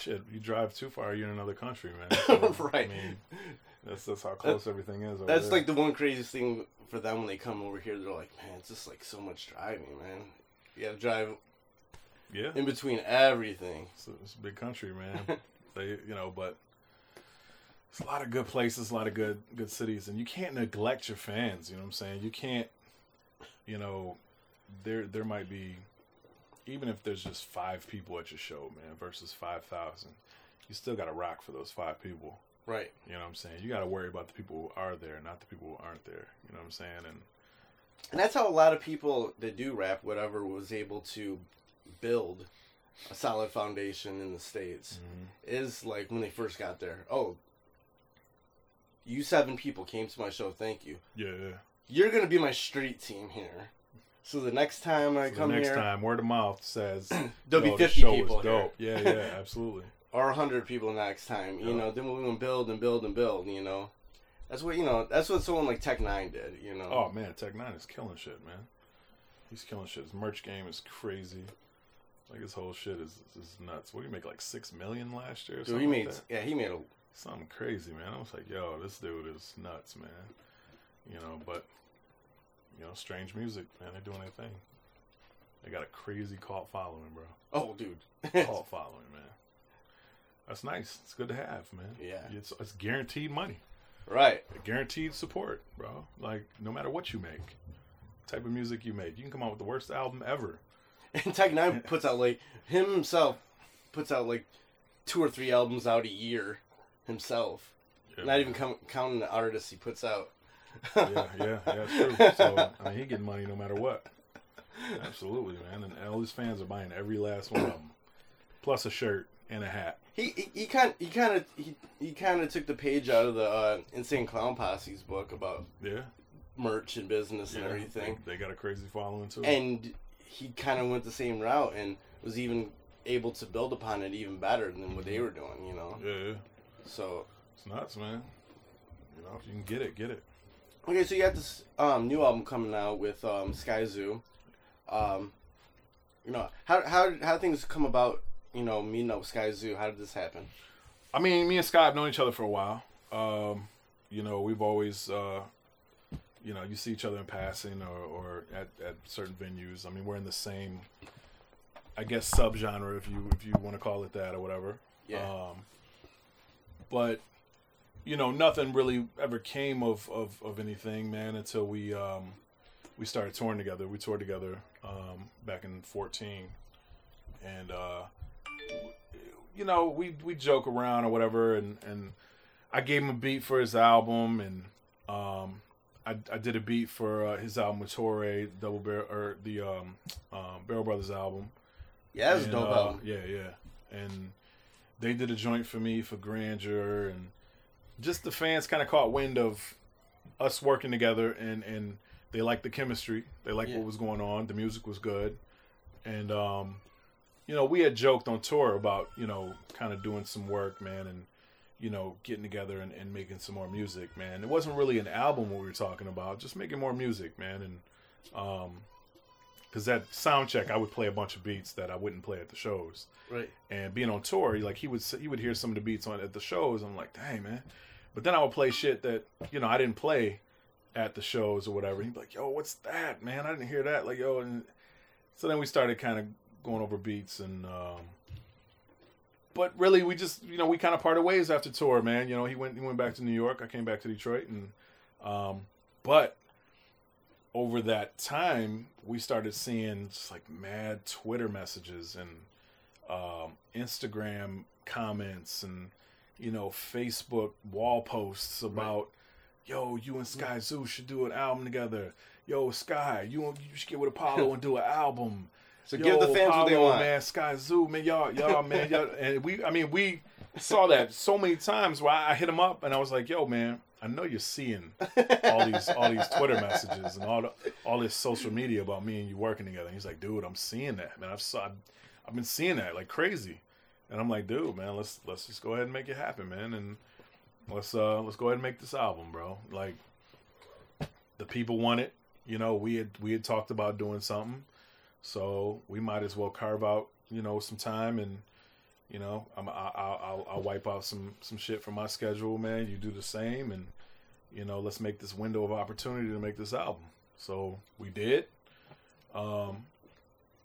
shit, you drive too far, you're in another country, man. So, Right. I mean, that's that's how close everything is. Over That's there. like the one craziest thing for them when they come over here. They're like, man, it's just like so much driving, man. You gotta drive yeah. in between everything. It's a, it's a big country, man. they, you know, but it's a lot of good places, a lot of good good cities, and you can't neglect your fans. You know what I'm saying? You can't, you know, there there might be, even if there's just five people at your show, man, versus five thousand, you still got to rock for those five people. Right. You know what I'm saying? You got to worry about the people who are there, not the people who aren't there. You know what I'm saying? And And that's how a lot of people that do rap, whatever, was able to build a solid foundation in the states. Mm-hmm. Is like when they first got there. Oh, you seven people came to my show. Thank you. yeah, yeah. You're gonna be my street team here. So the next time I So come the next here, time, word of mouth says There'll be 50 show was people here." Dope. Yeah, yeah, absolutely. or hundred people next time, you Yeah. know, then we're gonna build and build and build. You know, that's what you know. That's what someone like Tech N9ne did. You know. Oh man, Tech N9ne is killing shit, man. He's killing shit. His merch game is crazy. Like his whole shit is is nuts. What did he make like six million last year? Or Dude, something he made that? yeah he made a something crazy, man. I was like, yo, this dude is nuts, man. You know, but you know, strange music, man. They're doing their thing. They got a crazy cult following, bro. oh dude. Cult following, man. That's nice. It's good to have, man. Yeah. It's, it's guaranteed money. right. guaranteed support, bro. Like no matter what you make, type of music you make, you can come out with the worst album ever. And Tech N9ne puts out like him himself puts out like two or three albums out a year himself. Yeah, Not even com- counting the artists he puts out. Yeah, yeah, yeah, true. So I mean, he getting money no matter what. Absolutely, man. And all his fans are buying every last one of them, plus a shirt and a hat. He he, kind he kind of he, he kind of took the page out of the uh, Insane Clown Posse's book about Yeah, merch and business and everything. They, they got a crazy following too. and he kind of went the same route and was even able to build upon it even better than what they were doing, you know. yeah, yeah. So it's nuts, man. You know, if you can get it, get it. Okay, so you got this um, new album coming out with um, Skyzoo. Um, you know how how how things come about. You know, meeting up with Skyzoo. How did this happen? I mean, me and Sky have known each other for a while. Um, you know, we've always, uh, you know, you see each other in passing or, or at, at certain venues. I mean, we're in the same, I guess, subgenre if you if you want to call it that or whatever. Yeah. Um, but you know, nothing really ever came of, of, of anything, man, until we um, we started touring together. We toured together um, back in fourteen, and uh, you know, we we joke around or whatever, and and I gave him a beat for his album, and um, I I did a beat for uh, his album with Torae, Double Barrel or the um, um, Barrel Brothers album. Yeah, that's a And, dope uh, album. Yeah, yeah, and they did a joint for me for Grandeur, and just the fans kind of caught wind of us working together, and and they liked the chemistry, they liked Yeah. what was going on, the music was good, and um, you know, we had joked on tour about you know kind of doing some work, man, and you know getting together and, and making some more music, man. It wasn't really an album what we were talking about, just making more music, man, and um, because that sound check, I would play a bunch of beats that I wouldn't play at the shows Right. and being on tour, like he would he would hear some of the beats on at the shows. I'm like, dang man, but then I would play shit that you know I didn't play at the shows or whatever. He'd be like, yo, what's that, man? I didn't hear that. Like, yo, and so then we started kind of going over beats and. um but really, we just you know we kind of parted ways after tour, man. You know he went he went back to New York. I came back to Detroit, and um, but over that time, we started seeing just like mad Twitter messages and um, Instagram comments and you know Facebook wall posts about, yo, you and Skyzoo should do an album together. Yo, Sky, you you should get with Apollo and do an album. So give the fans what they want. man. Skyzoo, man, y'all, y'all, man, y'all, and we, I mean, we saw that so many times where I hit him up and I was like, yo, man, I know you're seeing all these all these Twitter messages and all the, all this social media about me and you working together. And he's like, dude, I'm seeing that, man. I've saw, I've been seeing that like crazy. And I'm like, dude, man, let's let's just go ahead and make it happen, man. And let's uh let's go ahead and make this album, bro. Like the people want it. You know, we had we had talked about doing something, so we might as well carve out you know some time and You know, I'm, I, I'll, I'll, I'll wipe out some some shit from my schedule, man. You do the same, and you know, let's make this window of opportunity to make this album. So we did. Um,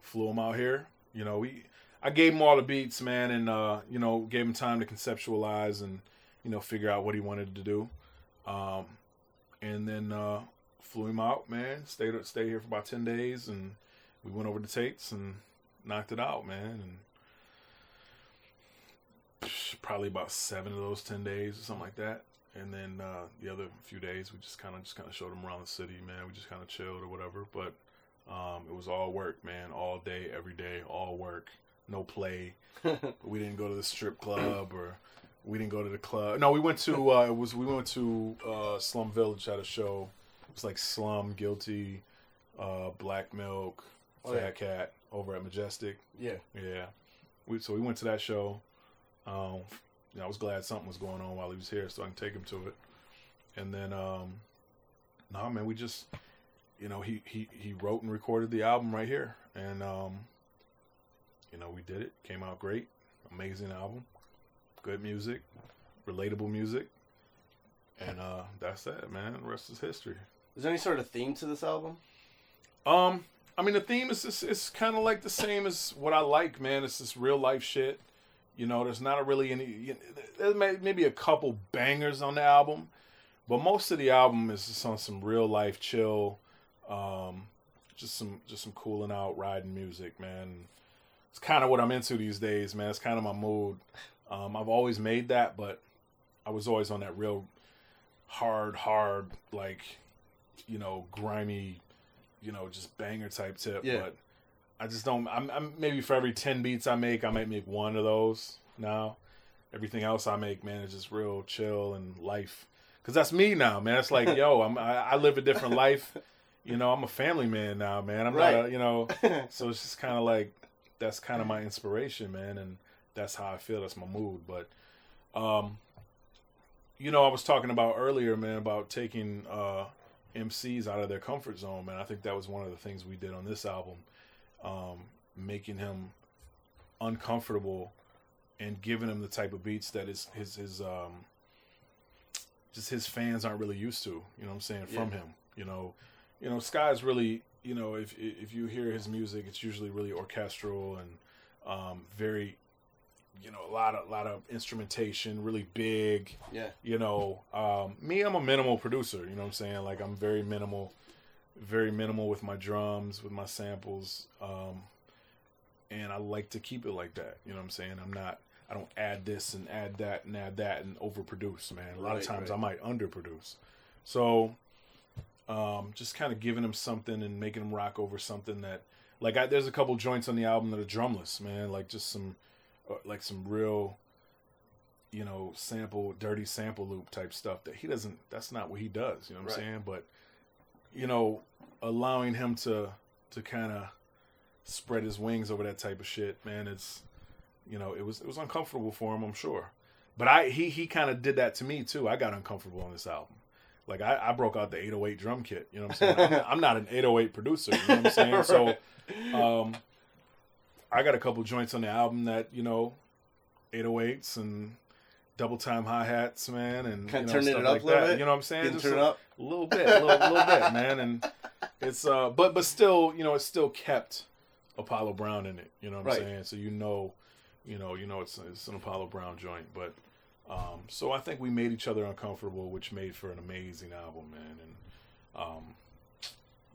flew him out here. You know, we I gave him all the beats, man, and uh, you know, gave him time to conceptualize and you know figure out what he wanted to do. Um, and then uh, flew him out, man. Stayed stayed here for about ten days, and we went over the tapes and knocked it out, man. And probably about seven of those ten days or something like that. And then uh, the other few days, we just kind of just kind of showed them around the city, man. We just kind of chilled or whatever. But um, it was all work, man. All day, every day, all work. No play. we didn't go to the strip club or we didn't go to the club. No, we went to uh, it was we went to uh, Slum Village had a show. It was like Slum, Guilty, uh, Black Milk, Oh, Fat yeah. Cat over at Majestic. Yeah. Yeah, we so we went to that show. Um, I was glad something was going on while he was here, so I can take him to it. And then, um, nah, man, we just, you know, he he he wrote and recorded the album right here, and um, you know, we did it. Came out great, amazing album, good music, relatable music, and uh, that's it, man. The rest is history. Is there any sort of theme to this album? Um, I mean, the theme is just, it's kind of like the same as what I like, man. It's this real life shit. You know, there's not really any. You there's may, maybe a couple bangers on the album, but most of the album is just on some real life chill, um, just some just some cooling out riding music, man. It's kind of what I'm into these days, man. It's kind of my mood. Um, I've always made that, but I was always on that real hard, hard, like you know, grimy, you know, just banger type tip. Yeah. But I just don't. I'm, I'm maybe for every ten beats I make, I might make one of those now. Everything else I make, man, is just real chill and life. Cause that's me now, man. It's like, yo, I'm I, I live a different life. You know, I'm a family man now, man. I'm not, a, you know. so it's just kind of like that's kind of my inspiration, man, and that's how I feel. That's my mood. But, um, you know, I was talking about earlier, man, about taking uh, MCs out of their comfort zone, man. I think that was one of the things we did on this album, um, making him uncomfortable and giving him the type of beats that his his his um just his fans aren't really used to. You know what I'm saying from Yeah. him. You know, you know, Sky's really you know if if you hear his music, it's usually really orchestral and um, very you know a lot of lot of instrumentation, really big Yeah. you know um, me i'm a minimal producer you know what i'm saying like i'm very minimal very minimal with my drums with my samples um, and i like to keep it like that you know what i'm saying i'm not i don't add this and add that and add that and overproduce man a lot Right, of times right. i might underproduce so um, just kind of giving them something and making them rock over something that like I, there's a couple joints on the album that are drumless man like just some uh, like some real you know, sample, dirty sample loop type stuff that he doesn't, that's not what he does, you know what I'm saying? But, you know, allowing him to, to kind of spread his wings over that type of shit, man, it's, you know, it was, it was uncomfortable for him, I'm sure. But I, he, he kind of did that to me too. I got uncomfortable on this album. Like I, I broke out the 808 drum kit, you know what I'm saying? I'm, I'm not an 808 producer, you know what I'm saying? So, um, I got a couple joints on the album that, you know, 808s and double time hi hats, man, and you Kinda know, turning it up like a little that. bit? You know what I'm saying? Just turned a, up? a little bit, a little, little bit, man, and it's uh, but but still, you know, it's still kept Apollo Brown in it. You know what I'm saying? So you know, you know, you know, it's it's an Apollo Brown joint, but. Um, so I think we made each other uncomfortable, which made for an amazing album, man. And um,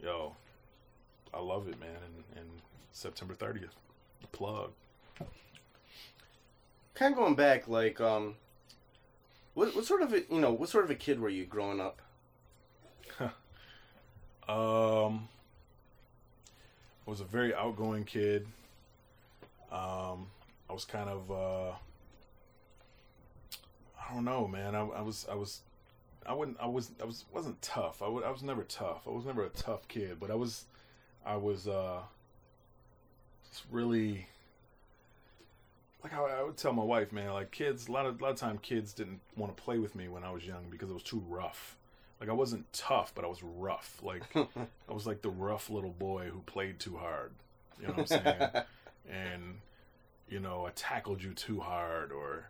yo, I love it, man. And, and September 30th, the plug. Kind of going back, like, um, what what sort of a, you know what sort of a kid were you growing up? Um, I was a very outgoing kid. Um, I was kind of, uh, I don't know, man. I, I was, I was, I wouldn't, I was, I was, wasn't tough. I, was never tough. I was never a tough kid, but I was, I was, uh, just really, like I, I would tell my wife, man, like kids, a lot of, a lot of time kids didn't want to play with me when I was young because it was too rough. Like I wasn't tough, but I was rough. Like I was like the rough little boy who played too hard. You know what I'm saying? and you know, I tackled you too hard or,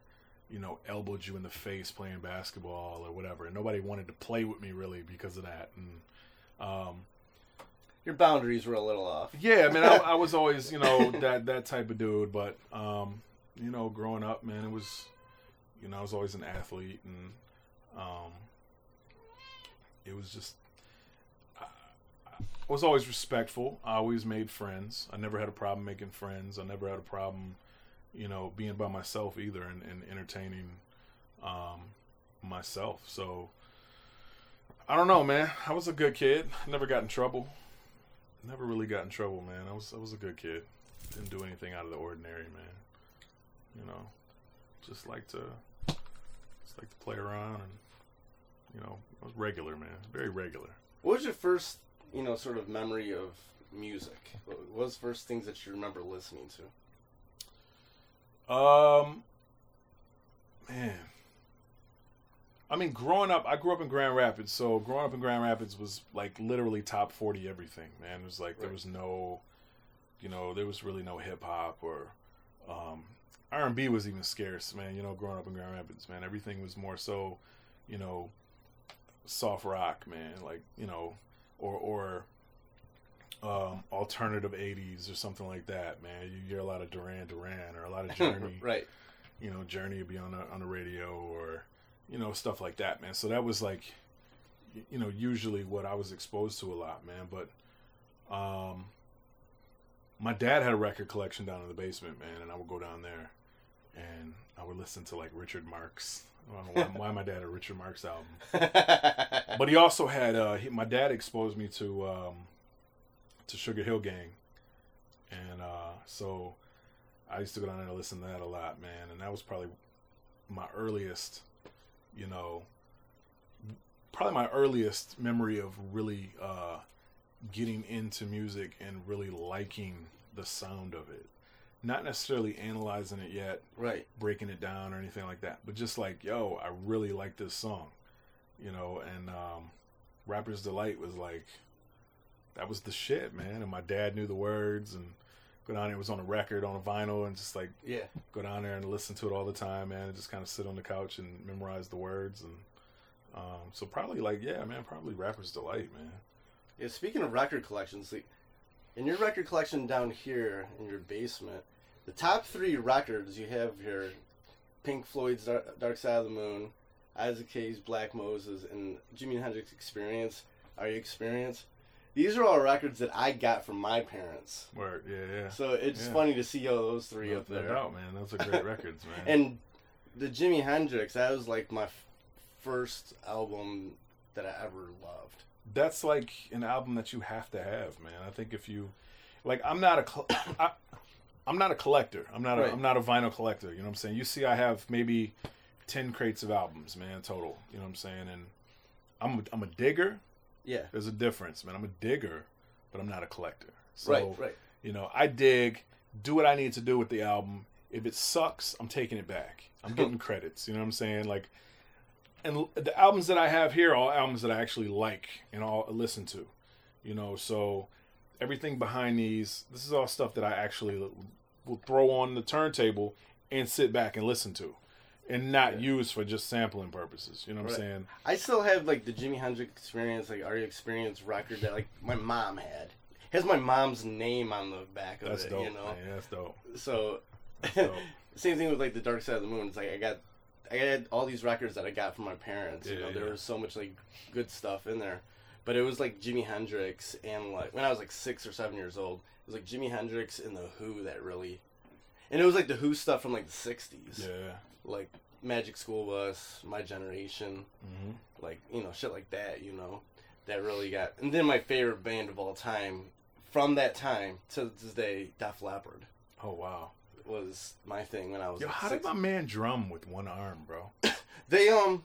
you know, elbowed you in the face playing basketball or whatever. And nobody wanted to play with me really because of that. And, um, Your boundaries were a little off. yeah, I mean, I, I was always, you know, that that type of dude. But, um, you know, growing up, man, it was, you know, I was always an athlete, and um, it was just, I, I was always respectful. I always made friends. I never had a problem making friends. I never had a problem, you know, being by myself either, and, and entertaining um, myself. So. I don't know, man. I was a good kid. Never got in trouble. Never really got in trouble, man. I was I was a good kid. Didn't do anything out of the ordinary, man. You know, just like to just like to play around and you know, I was regular, man. Very regular. What was your first, you know, sort of memory of music? What was the first things that you remember listening to? Um, man. I mean, growing up, I grew up in Grand Rapids, so growing up in Grand Rapids was like literally top forty everything. Man, it was like there was no, you know, there was really no hip hop or um, R and B was even scarce, man. You know, growing up in Grand Rapids, man, everything was more so, you know, soft rock, man. Like you know, or or um, alternative '80s or something like that, man. You hear a lot of Duran Duran or a lot of Journey right. you know, Journey would be on the on the radio or you know stuff like that, man. So that was like, you know, usually what I was exposed to a lot, man. But um, my dad had a record collection down in the basement, man, and I would go down there and I would listen to like Richard Marx. I don't know why, why my dad had a Richard Marx album, but he also had uh, he, my dad exposed me to um, to Sugar Hill Gang, and uh, so I used to go down there and listen to that a lot, man. And that was probably my earliest, you know, probably my earliest memory of really uh, getting into music and really liking the sound of it. Not necessarily analyzing it yet, right. breaking it down or anything like that, but just like, yo, I really like this song, you know. And um, Rapper's Delight was like, that was the shit, man. And my dad knew the words and go down there, it was on a record, on a vinyl, and just like Yeah. go down there and listen to it all the time, man, and just kind of sit on the couch and memorize the words. And um, so probably like, yeah, man, probably Rapper's Delight, man. Yeah. Speaking of record collections, like, in your record collection down here in your basement, the top three records you have here: Pink Floyd's Dark, Dark Side of the Moon, Isaac Hayes' Black Moses, and Jimi Hendrix Experience. Are you Experience? These are all records that I got from my parents. Word, yeah, yeah. So it's Yeah. funny to see all those three no, up no there. doubt, man. Those are great records, man. And the Jimi Hendrix, that was like my f- first album that I ever loved. that's like an album that you have to have, man. I think if you like, I'm not a, I, I'm not a collector. I'm not a, Right. I'm not a vinyl collector. You know what I'm saying? You see, I have maybe ten crates of albums, man, total. You know what I'm saying? And I'm a, I'm a digger. Yeah. There's a difference, man. I'm a digger, but I'm not a collector. So, right, right. you know, I dig, do what I need to do with the album. If it sucks, I'm taking it back. I'm getting credits. You know what I'm saying? Like, and the albums that I have here are all albums that I actually like and all listen to. You know, so everything behind these, this is all stuff that I actually will throw on the turntable and sit back and listen to, and not use for just sampling purposes. You know what Right. I'm saying? I still have like the Jimi Hendrix Experience, like Are You Experience record that like my mom had. Has my mom's name on the back of That's it, dope. you know. man. That's dope. So dope. same thing with like the Dark Side of the Moon. It's like I got I had all these records that I got from my parents. you Yeah, know, there was so much like good stuff in there. But it was like Jimi Hendrix and like when I was like six or seven years old, it was like Jimi Hendrix and the Who that really and it was like the Who stuff from like the sixties. Yeah. Like Magic School Bus, My Generation, hmm like, you know, shit like that, you know. That really got and then my favorite band of all time from that time to this day, Def Leppard Oh wow. was my thing when I was Yo, like how six. did my man drum with one arm, bro? they um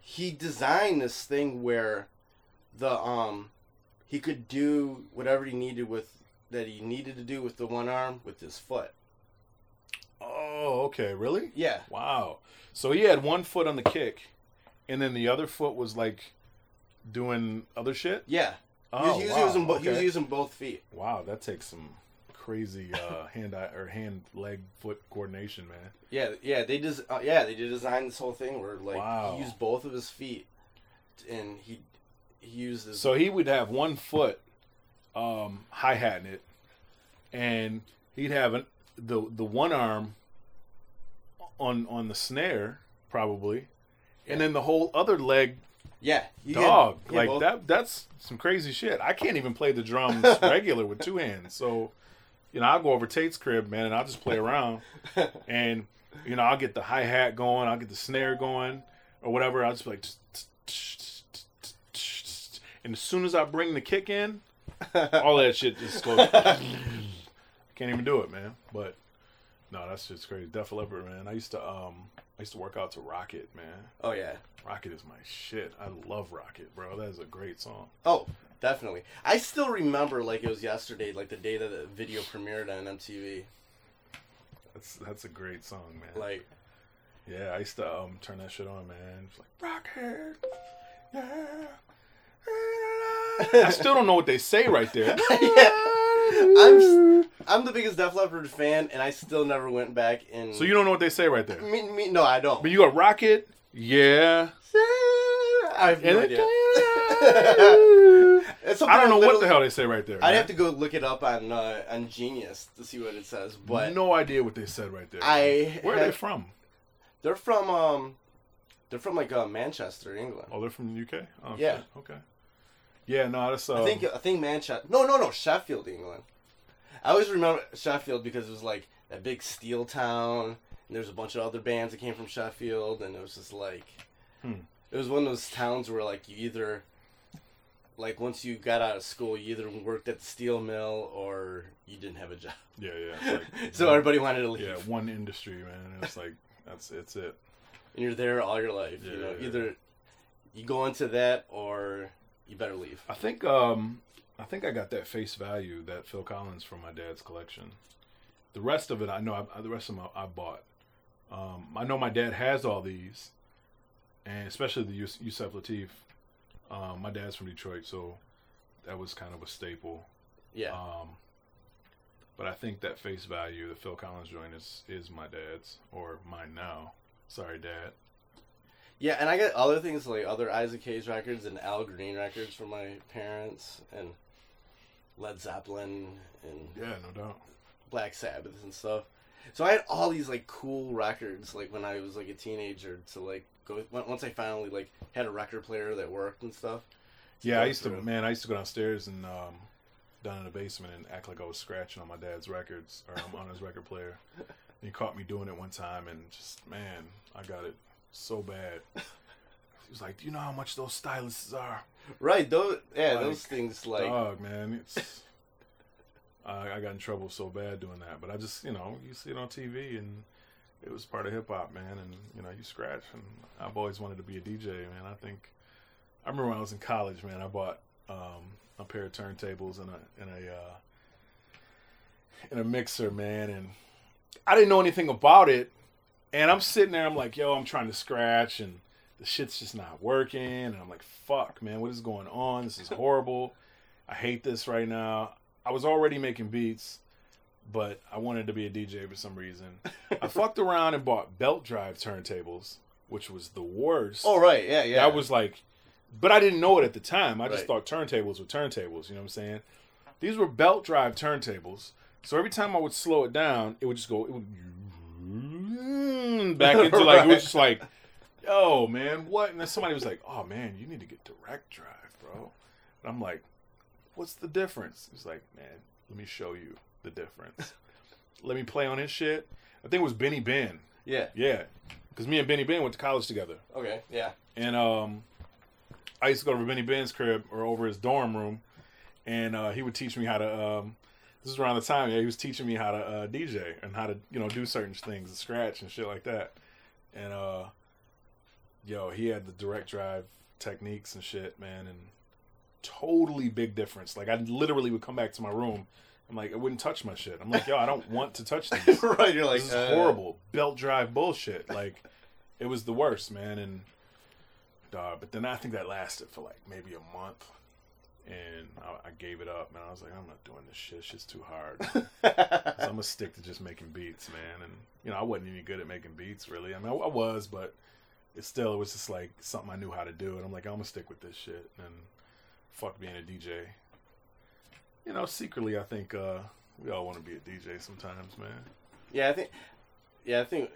he designed this thing where the um he could do whatever he needed with that he needed to do with the one arm with his foot. Oh, okay, really? Yeah. Wow. So he had one foot on the kick, and then the other foot was like doing other shit. Yeah. Oh, he was wow, using bo- he was using both feet. Wow, that takes some crazy uh, hand eye or hand leg foot coordination, man. Yeah, yeah, they des- uh, yeah, they designed this whole thing where like Wow. he used both of his feet, and he he used his So he would have one foot um, hi hatting it, and he'd have an, the the one arm on on the snare probably, and then the whole other leg yeah dog had like both- that. That's some crazy shit. I can't even play the drums regular with two hands. So you know, I'll go over Tate's crib, man, and I'll just play around, and you know, I'll get the hi hat going, I'll get the snare going, or whatever. I'll just be like. And as soon as I bring the kick in, all that shit just goes. Can't even do it, man. But no, that's just crazy. Def Leppard, man. I used to um, I used to work out to Rocket, man. Oh yeah. Rocket is my shit. I love Rocket, bro. That is a great song. Oh, definitely. I still remember like it was yesterday, like the day that the video premiered on MTV. That's that's a great song, man. Like, yeah, I used to um turn that shit on, man. It's like Rocket, yeah. I still don't know what they say right there. I'm s- I'm the biggest Def Leppard fan, and I still never went back and. So you don't know what they say right there. Me, me, no, I don't. But you got Rocket, yeah. I have no idea. I don't know what the hell they say right there. I'd man. have to go look it up on uh, on Genius to see what it says, but no idea what they said right there. I Where are they from? they're from um, they're from like uh, Manchester, England. Oh, they're from the UK. Oh, Yeah. shit. Okay. Yeah, no, that's. Um, I think I think Manchester. No, no, no, Sheffield, England. I always remember Sheffield because it was like that big steel town, and there's a bunch of other bands that came from Sheffield, and it was just like, Hmm. it was one of those towns where like you either, like once you got out of school, you either worked at the steel mill or you didn't have a job. Yeah, yeah. like- so everybody wanted to leave, Yeah, one industry, man. It's like that's it's it. and you're there all your life. you know, yeah. either you go into that or you better leave. I think um I think I got that face value that Phil Collins from my dad's collection. The rest of it, I know. I, the rest of them, I, I bought. Um, I know my dad has all these, and especially the Yus- Yusef Lateef. Um, my dad's from Detroit, so that was kind of a staple. Yeah, Um, but I think that face value, the Phil Collins joint, is is my dad's or mine now. Sorry, Dad. Yeah, and I got other things like other Isaac Hayes records and Al Green records from my parents and Led Zeppelin and Yeah, no doubt. Black Sabbath and stuff. So I had all these like cool records like when I was like a teenager to like go once I finally like had a record player that worked and stuff. Yeah, I used to, man. I used to go downstairs and um, down in the basement and act like I was scratching on my dad's records or on his record player. And he caught me doing it one time, and just man, I got it so bad. He was like, "Do you know how much those styluses are?" Right, those yeah, Like, those things like Dog, man, it's. I, I got in trouble so bad doing that, but I just, you know, you see it on TV, and it was part of hip hop, man. And you know, you scratch, and I've always wanted to be a DJ, man. I think I remember when I was in college, man. I bought um, a pair of turntables and a and a uh, and a mixer, man, and I didn't know anything about it. And I'm sitting there, I'm like, yo, I'm trying to scratch, and the shit's just not working. And I'm like, fuck, man, what is going on? This is horrible. I hate this right now. I was already making beats, but I wanted to be a DJ for some reason. I fucked around and bought belt drive turntables, which was the worst. Oh right, yeah, yeah. That was like, but I didn't know it at the time. I just Right. thought turntables were turntables. You know what I'm saying? These were belt drive turntables. So every time I would slow it down, it would just go. It would back into like it was just like, yo man, what? And then somebody was like, oh man, you need to get direct drive, bro. And I'm like, what's the difference? He's like, man, let me show you the difference. let me play on his shit. I think it was Benny Ben. yeah. Yeah, because me and Benny Ben went to college together. Okay, yeah. And um, I used to go over Benny Ben's crib or over his dorm room, and uh, he would teach me how to. Um, this is around the time yeah, he was teaching me how to uh, DJ and how to you know do certain things, and scratch and shit like that. And uh, yo, he had the direct drive Technics and shit, man, and totally big difference. Like I literally would come back to my room. I'm like, I wouldn't touch my shit. I'm like, yo, I don't want to touch these right, you're like this is uh, horrible belt drive bullshit. Like it was the worst, man. And dog, but then I think that lasted for like maybe a month. And I, I gave it up, man. I was like, I'm not doing this shit. Shit's too hard. so I'm gonna stick to just making beats, man. And you know, I wasn't any good at making beats, really. I mean, I, I was, but it still it was just like something I knew how to do, and I'm like, I'm gonna stick with this shit. And fuck being a DJ. You know, secretly, I think uh, we all want to be a DJ sometimes, man. Yeah, I think. Yeah, I think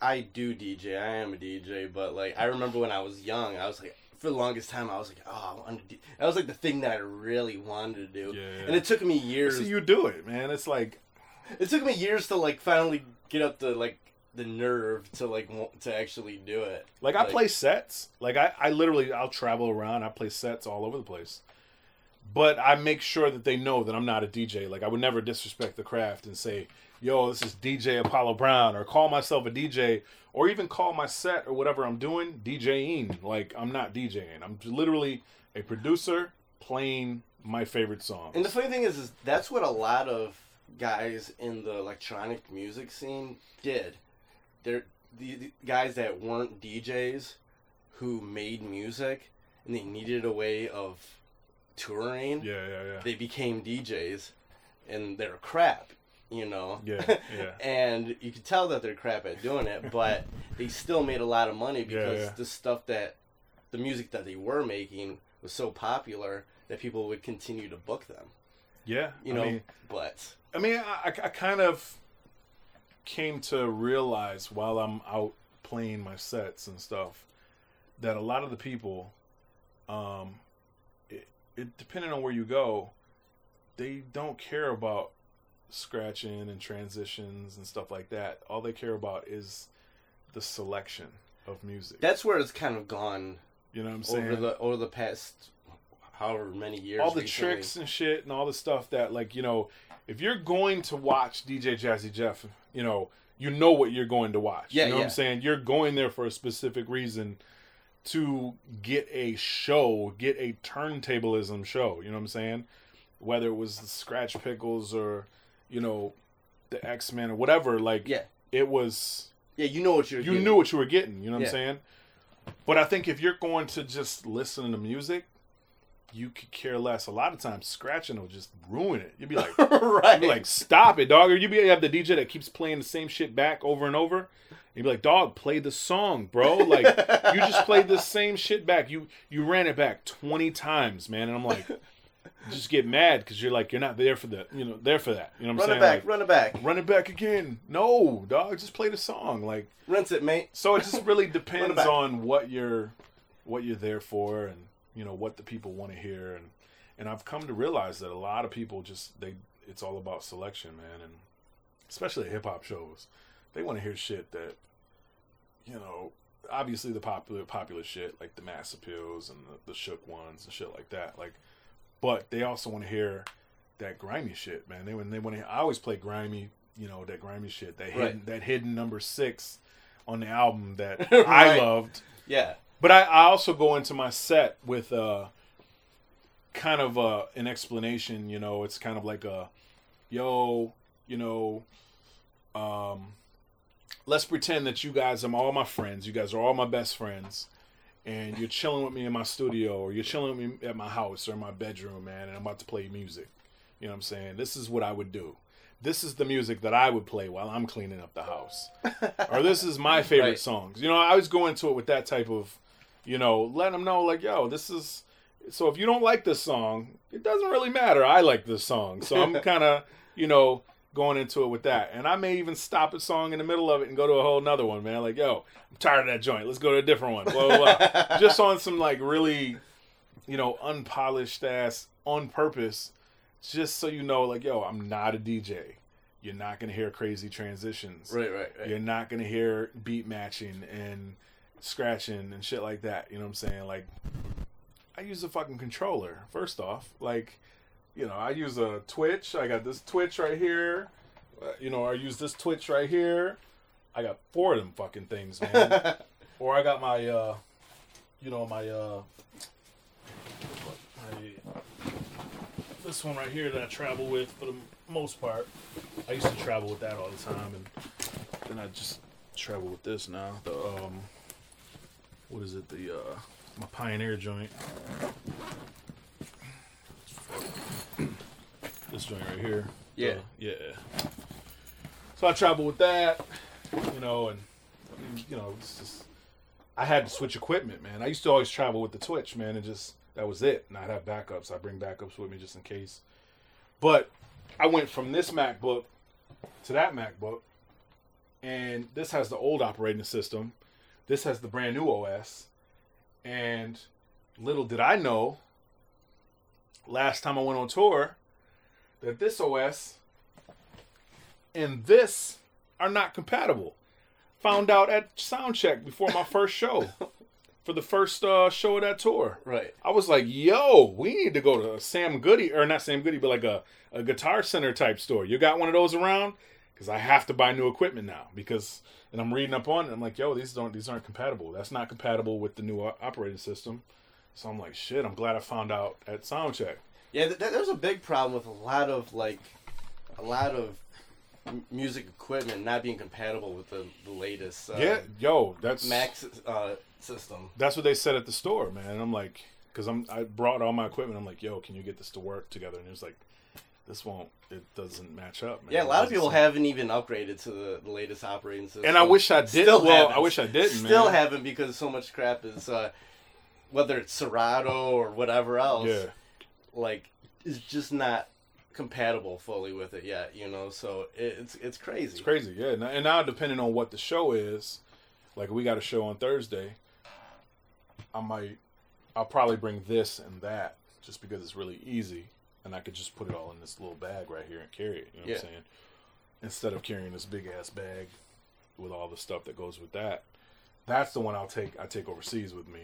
I do DJ. I am a DJ, but like I remember when I was young, I was like, for the longest time, I was like, oh, I want to do. That was like the thing that I really wanted to do, Yeah. and it took me years. So you do it, man. It's like It took me years to like finally get up the like the nerve to like want to actually do it. Like I play sets. Like I, I literally I'll travel around. I play sets all over the place. But I make sure that they know that I'm not a DJ. Like I would never disrespect the craft and say, "Yo, this is DJ Apollo Brown," or call myself a DJ, or even call my set or whatever I'm doing DJing. Like I'm not DJing. I'm literally a producer playing my favorite songs. And the funny thing is, is that's what a lot of guys in the electronic music scene did. They're the, the guys that weren't DJs who made music and they needed a way of touring. yeah, yeah, yeah. They became DJs and they're crap, you know. Yeah, yeah. and you could tell that they're crap at doing it, but they still made a lot of money because yeah. the stuff that the music that they were making was so popular that people would continue to book them. yeah. You I know, mean, but I mean, I, I kind of came to realize while I'm out playing my sets and stuff that a lot of the people, um, it, it depending on where you go, they don't care about scratching and transitions and stuff like that. All they care about is the selection of music. that's where it's kind of gone you know what I'm saying? over the over the past however many years. all the recently. tricks and shit and all the stuff that like you know if you're going to watch dj jazzy jeff you know you know what you're going to watch Yeah, you know what i'm saying you're going there for a specific reason to get a show get a turntablism show you know what i'm saying whether it was the scratch pickles or you know the x-men or whatever like Yeah, it was yeah, you know what you're. you getting. knew what you were getting. You know what Yeah. I'm saying? But I think if you're going to just listen to music, you could care less. A lot of times, scratching will just ruin it. You'd be like, right? be like, stop it, dog. Or you'd be you have the DJ that keeps playing the same shit back over and over. You'd be like, dog, play the song, bro. Like you just played the same shit back. You you ran it back twenty times, man. And I'm like, just get mad because you're like you're not there for the you know there for that. You know what I'm run saying? it back, Like, run it back, run it back again. No, dog, just play the song. Like rinse it, mate. so it just really depends on what you're what you're there for and you know what the people want to hear and and I've come to realize that a lot of people just they it's all about selection, man, and especially hip hop shows. They want to hear shit that you know, obviously the popular popular shit like the mass appeals and the, the shook ones and shit like that. Like but they also want to hear that grimy shit, man. They when they want to I always play grimy, you know, that grimy shit, that hidden Right. that hidden number 6 on the album that I loved. Yeah, But I, I also go into my set with uh kind of uh an explanation, you know, it's kind of like a yo, you know, um let's pretend that you guys are all my friends. You guys are all my best friends. And you're chilling with me in my studio or you're chilling with me at my house or in my bedroom, man, and I'm about to play music. You know what I'm saying? This is what I would do. This is the music that I would play while I'm cleaning up the house. or this is my favorite Right. songs. You know, I always go into it with that type of, you know, let them know like, yo, this is. So if you don't like this song, it doesn't really matter. I like this song, so I'm kind of, you know, going into it with that. And I may even stop a song in the middle of it and go to a whole nother one, man. Like, yo, I'm tired of that joint. Let's go to a different one. Blah blah. blah. Just on some like really, you know, unpolished ass on purpose, just so you know, like, yo, I'm not a DJ. You're not gonna hear crazy transitions. right, right, right. You're not gonna hear beat matching and scratching and shit like that. You know what I'm saying? Like, I use a fucking controller. First off, like, you know, I use a Twitch. I got this Twitch right here. Uh, you know, I use this Twitch right here. I got four of them fucking things, man. or I got my, uh, you know, my, uh, my, this one right here that I travel with for the most part. I used to travel with that all the time, and then I just travel with this now. The um, what is it? The uh, my Pioneer joint. This joint right here. Yeah. Yeah. So I traveled with that, you know, and you know, it's just I had to switch equipment, man. I used to always travel with the Twitch, man, and just that was it. And I'd have backups. I bring backups with me just in case. But I went from this MacBook to that MacBook, and this has the old operating system. This has the brand new OS, and little did I know last time I went on tour that this OS and this are not compatible. Found out at soundcheck before my first show, for the first uh, show of that tour. Right. I was like, "Yo, we need to go to Sam Goody or not Sam Goody, but like a, a Guitar Center type store. You got one of those around? Because I have to buy new equipment now. Because and I'm reading up on it. I'm like, "Yo, these don't these aren't compatible. That's not compatible with the new operating system." So I'm like, "Shit!" I'm glad I found out at soundcheck. Yeah, th- th- there's a big problem with a lot of like, a lot of m- music equipment not being compatible with the, the latest uh, yeah, yo, that's Mac uh, system. that's what they said at the store, man. And I'm like, because I'm I brought all my equipment. I'm like, yo, can you get this to work together? And it was like, this won't. It doesn't match up, man. Yeah, a lot of people haven't even upgraded to the, the latest operating system. And I wish I did. Still well, haven't. I wish I didn't, Still man. haven't because so much crap is, uh, whether it's Serato or whatever else, Yeah, like, is just not compatible fully with it yet. You know, so it, it's it's crazy. it's crazy. Yeah, and and now depending on what the show is, like we got a show on Thursday. I might, I'll probably bring this and that just because it's really easy, and I could just put it all in this little bag right here and carry it. You know what Yeah. I'm saying? Instead of carrying this big ass bag with all the stuff that goes with that. That's the one I'll take. I take overseas with me,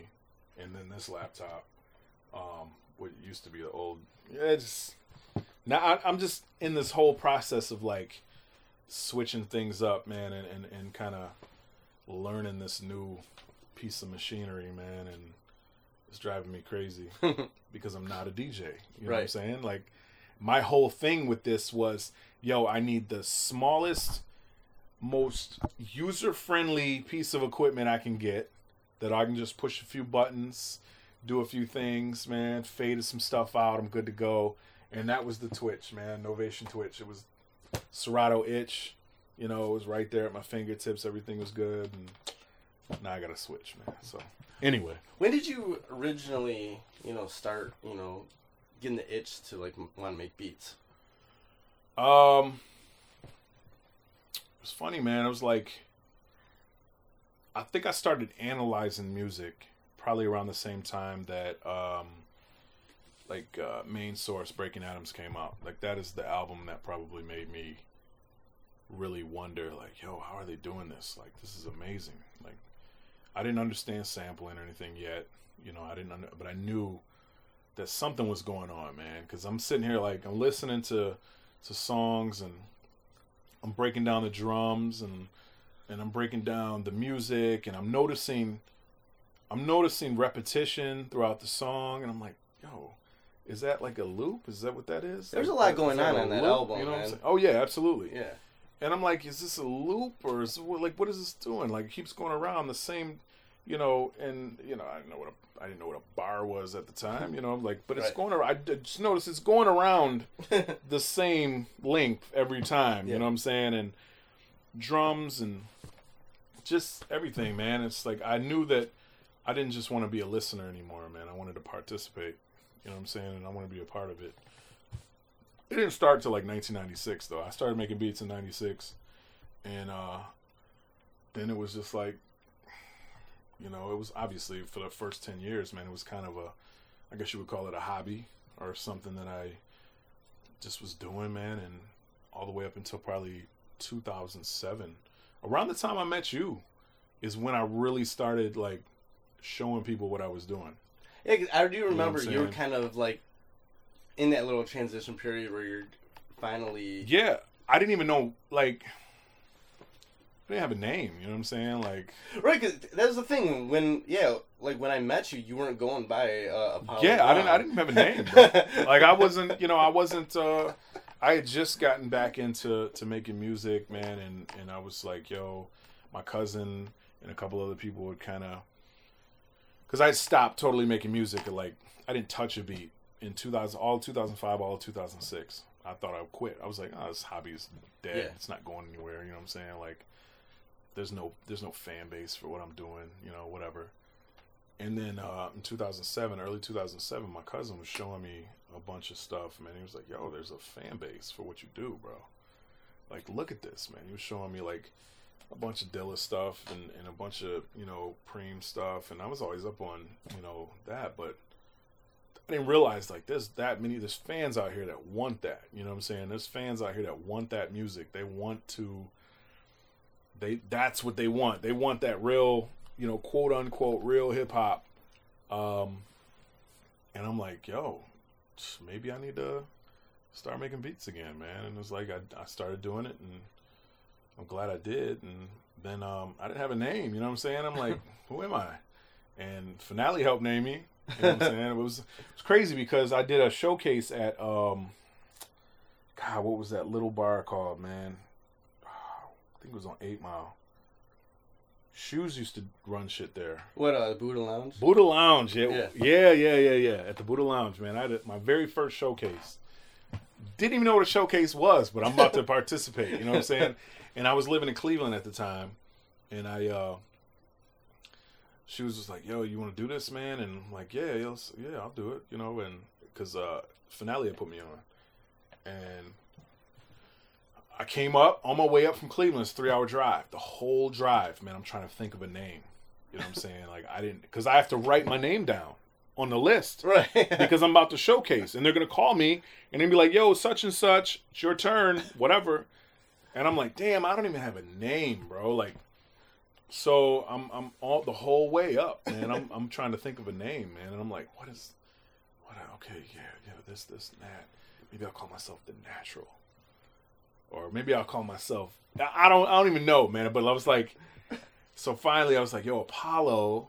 and then this laptop, um, what used to be the old. Yeah, it's now I, I'm just in this whole process of like switching things up, man, and and, and kind of learning this new piece of machinery, man, and it's driving me crazy because I'm not a DJ. You know what I'm saying? Like my whole thing with this was, yo, I need the smallest, most user-friendly piece of equipment I can get that I can just push a few buttons, do a few things, man, faded some stuff out, I'm good to go. And that was the Twitch, man, Novation Twitch. It was Serato itch. You know, it was right there at my fingertips. Everything was good, and now I got to switch, man. So anyway, When did you originally, you know, start, you know, getting the itch to like want to make beats? um, it was funny, man. It was like I think I started analyzing music probably around the same time that um, like uh, Main Source Breaking Atoms came out. Like that is the album that probably made me really wonder, like, yo, how are they doing this? Like, this is amazing. Like, I didn't understand sampling or anything yet. You know, I didn't, under, but I knew that something was going on, man. Because I'm sitting here, like, I'm listening to to songs and I'm breaking down the drums and and I'm breaking down the music and I'm noticing I'm noticing repetition throughout the song and I'm like, yo, is that like a loop? Is that what that is? There's Like, a lot is going on on that loop? album, You know what I'm man. saying? Oh yeah, absolutely. Yeah. And I'm like, is this a loop or is what, like what is this doing? Like it keeps going around the same, you know. And you know, I didn't know what a I didn't know what a bar was at the time. You know, like, but it's Right. going around. I just noticed it's going around the same length every time. You know what I'm saying? And drums and just everything, man. It's like I knew that I didn't just want to be a listener anymore, man. I wanted to participate. You know what I'm saying? And I want to be a part of it. It didn't start till like 1996 though. I started making beats in 96 and uh then it was just like you know, it was obviously for the first 10 years, man, it was kind of a I guess you would call it a hobby or something that I just was doing, man, and all the way up until probably 2007. Around the time I met you is when I really started like showing people what I was doing. Yeah, 'cause I do what I'm remember you were kind of like in that little transition period where you're finally. Yeah, I didn't even know like I didn't have a name, you know what I'm saying? Like Right, because that was the thing when yeah, like when I met you, you weren't going by uh, Apollo. Yeah, I didn't. I didn't have a name. Like I wasn't. You know, I wasn't. uh I had just gotten back into to making music, man, and and I was like, yo, my cousin and a couple other people would kind of, because I stopped totally making music. At like I didn't touch a beat in 2000, all 2005, all 2006. I thought I would quit. I was like, oh, this hobby is dead. Yeah. It's not going anywhere. You know what I'm saying? Like, there's no there's no fan base for what I'm doing. You know, whatever. And then uh, in 2007, early 2007, my cousin was showing me a bunch of stuff. Man, he was like, "Yo, there's a fan base for what you do, bro. Like, look at this, man." He was showing me like a bunch of Dilla stuff and, and a bunch of you know Preem stuff, and I was always up on you know that, but I didn't realize like there's that many there's fans out here that want that. You know what I'm saying? There's fans out here that want that music. They want to. They that's what they want. They want that real you know quote unquote real hip hop. Um, and I'm like, yo, maybe I need to start making beats again, man. And it was like I I started doing it and. I'm glad I did. And then um, I didn't have a name. You know what I'm saying? I'm like, who am I? And Finale helped name me. You know what I'm saying? It was it was crazy because I did a showcase at um, God, what was that little bar called, man? I think it was on Eight Mile. Shoes used to run shit there. What uh, Buddha Lounge? Buddha Lounge, yeah, Yeah. yeah, yeah, yeah, yeah. At the Buddha Lounge, man. I had my very first showcase. Didn't even know what a showcase was, but I'm about to participate. You know what I'm saying? And I was living in Cleveland at the time, and I, uh, she was just like, "Yo, you want to do this, man?" And I'm like, "Yeah, yeah, yeah, I'll do it." You know, and because uh, Finale had put me on, and I came up on my way up from Cleveland. It's three hour drive. The whole drive, man. I'm trying to think of a name. You know what I'm saying? Like I didn't because I have to write my name down on the list Right. because I'm about to showcase, and they're gonna call me and then be like, "Yo, such and such, it's your turn, whatever." And I'm like, "Damn, I don't even have a name, bro." Like, so I'm I'm all the whole way up, man. I'm I'm trying to think of a name, man, and I'm like, "What is? What? Okay, yeah, yeah, this, this, and that. Maybe I'll call myself the Natural." or maybe I'll call myself. I I don't. I don't even know, man. But I was like, so finally, I was like, yo, Apollo,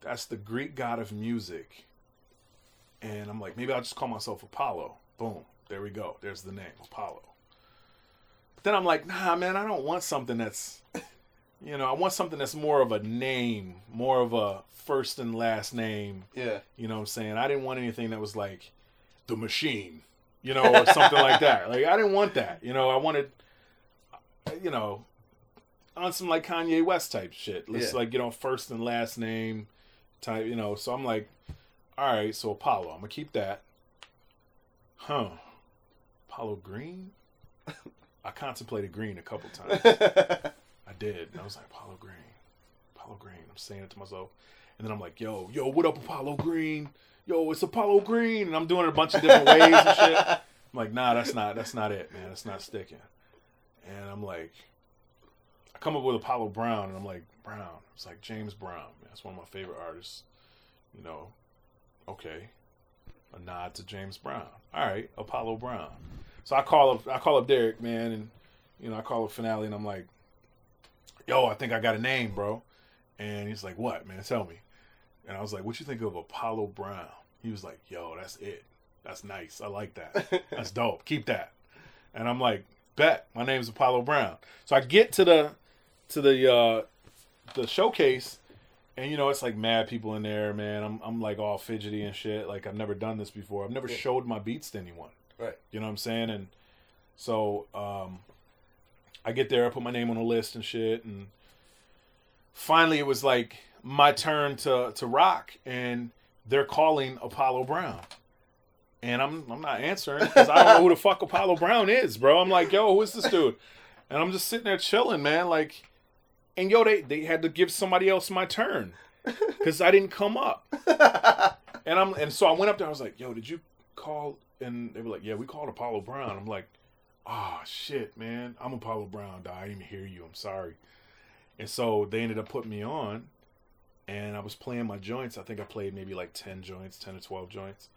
that's the Greek god of music, and I'm like, maybe I'll just call myself Apollo. Boom, there we go. There's the name, Apollo. Then I'm like, nah, man, I don't want something that's, you know, I want something that's more of a name, more of a first and last name. yeah. You know what I'm saying? I didn't want anything that was like the machine, you know, or something like that. Like I didn't want that. You know, I wanted you know on some like Kanye West type shit. It's Yeah. like, you know, first and last name type, you know. So I'm like, all right, so Apollo, I'm gonna keep that. Huh. Apollo Green? I contemplated green a couple times. I did. And I was like, Apollo Green. Apollo Green. I'm saying it to myself. And then I'm like, yo, yo, what up, Apollo Green? Yo, it's Apollo Green. And I'm doing it a bunch of different ways and shit. I'm like, nah, that's not that's not it, man. That's not sticking. And I'm like, I come up with Apollo Brown, and I'm like, Brown. It's like James Brown. Man. That's one of my favorite artists. You know, okay. A nod to James Brown. All right, Apollo Brown. So I call up I call up Derek, man, and you know, I call up finale and I'm like, yo, I think I got a name, bro. And he's like, what, man? Tell me. And I was like, what you think of Apollo Brown? He was like, yo, that's it. That's nice. I like that. That's dope. Keep that. And I'm like, bet. My name's Apollo Brown. So I get to the to the uh the showcase and you know it's like mad people in there, man. I'm I'm like all fidgety and shit. Like I've never done this before. I've never Yeah. showed my beats to anyone. Right. You know what I'm saying? And so um I get there, I put my name on the list and shit, and finally it was like my turn to to rock, and they're calling Apollo Brown, and I'm I'm not answering because I don't know who the fuck Apollo Brown is, bro. I'm like, yo, who is this dude? And I'm just sitting there chilling, man. Like, and yo, they they had to give somebody else my turn because I didn't come up, and I'm and so I went up there. I was like, yo, did you call? And they were like, yeah, we called Apollo Brown. I'm like, oh shit, man, I'm Apollo Brown. I didn't even hear you. I'm sorry. And so they ended up putting me on, and I was playing my joints. I think I played maybe like ten joints, ten or twelve joints.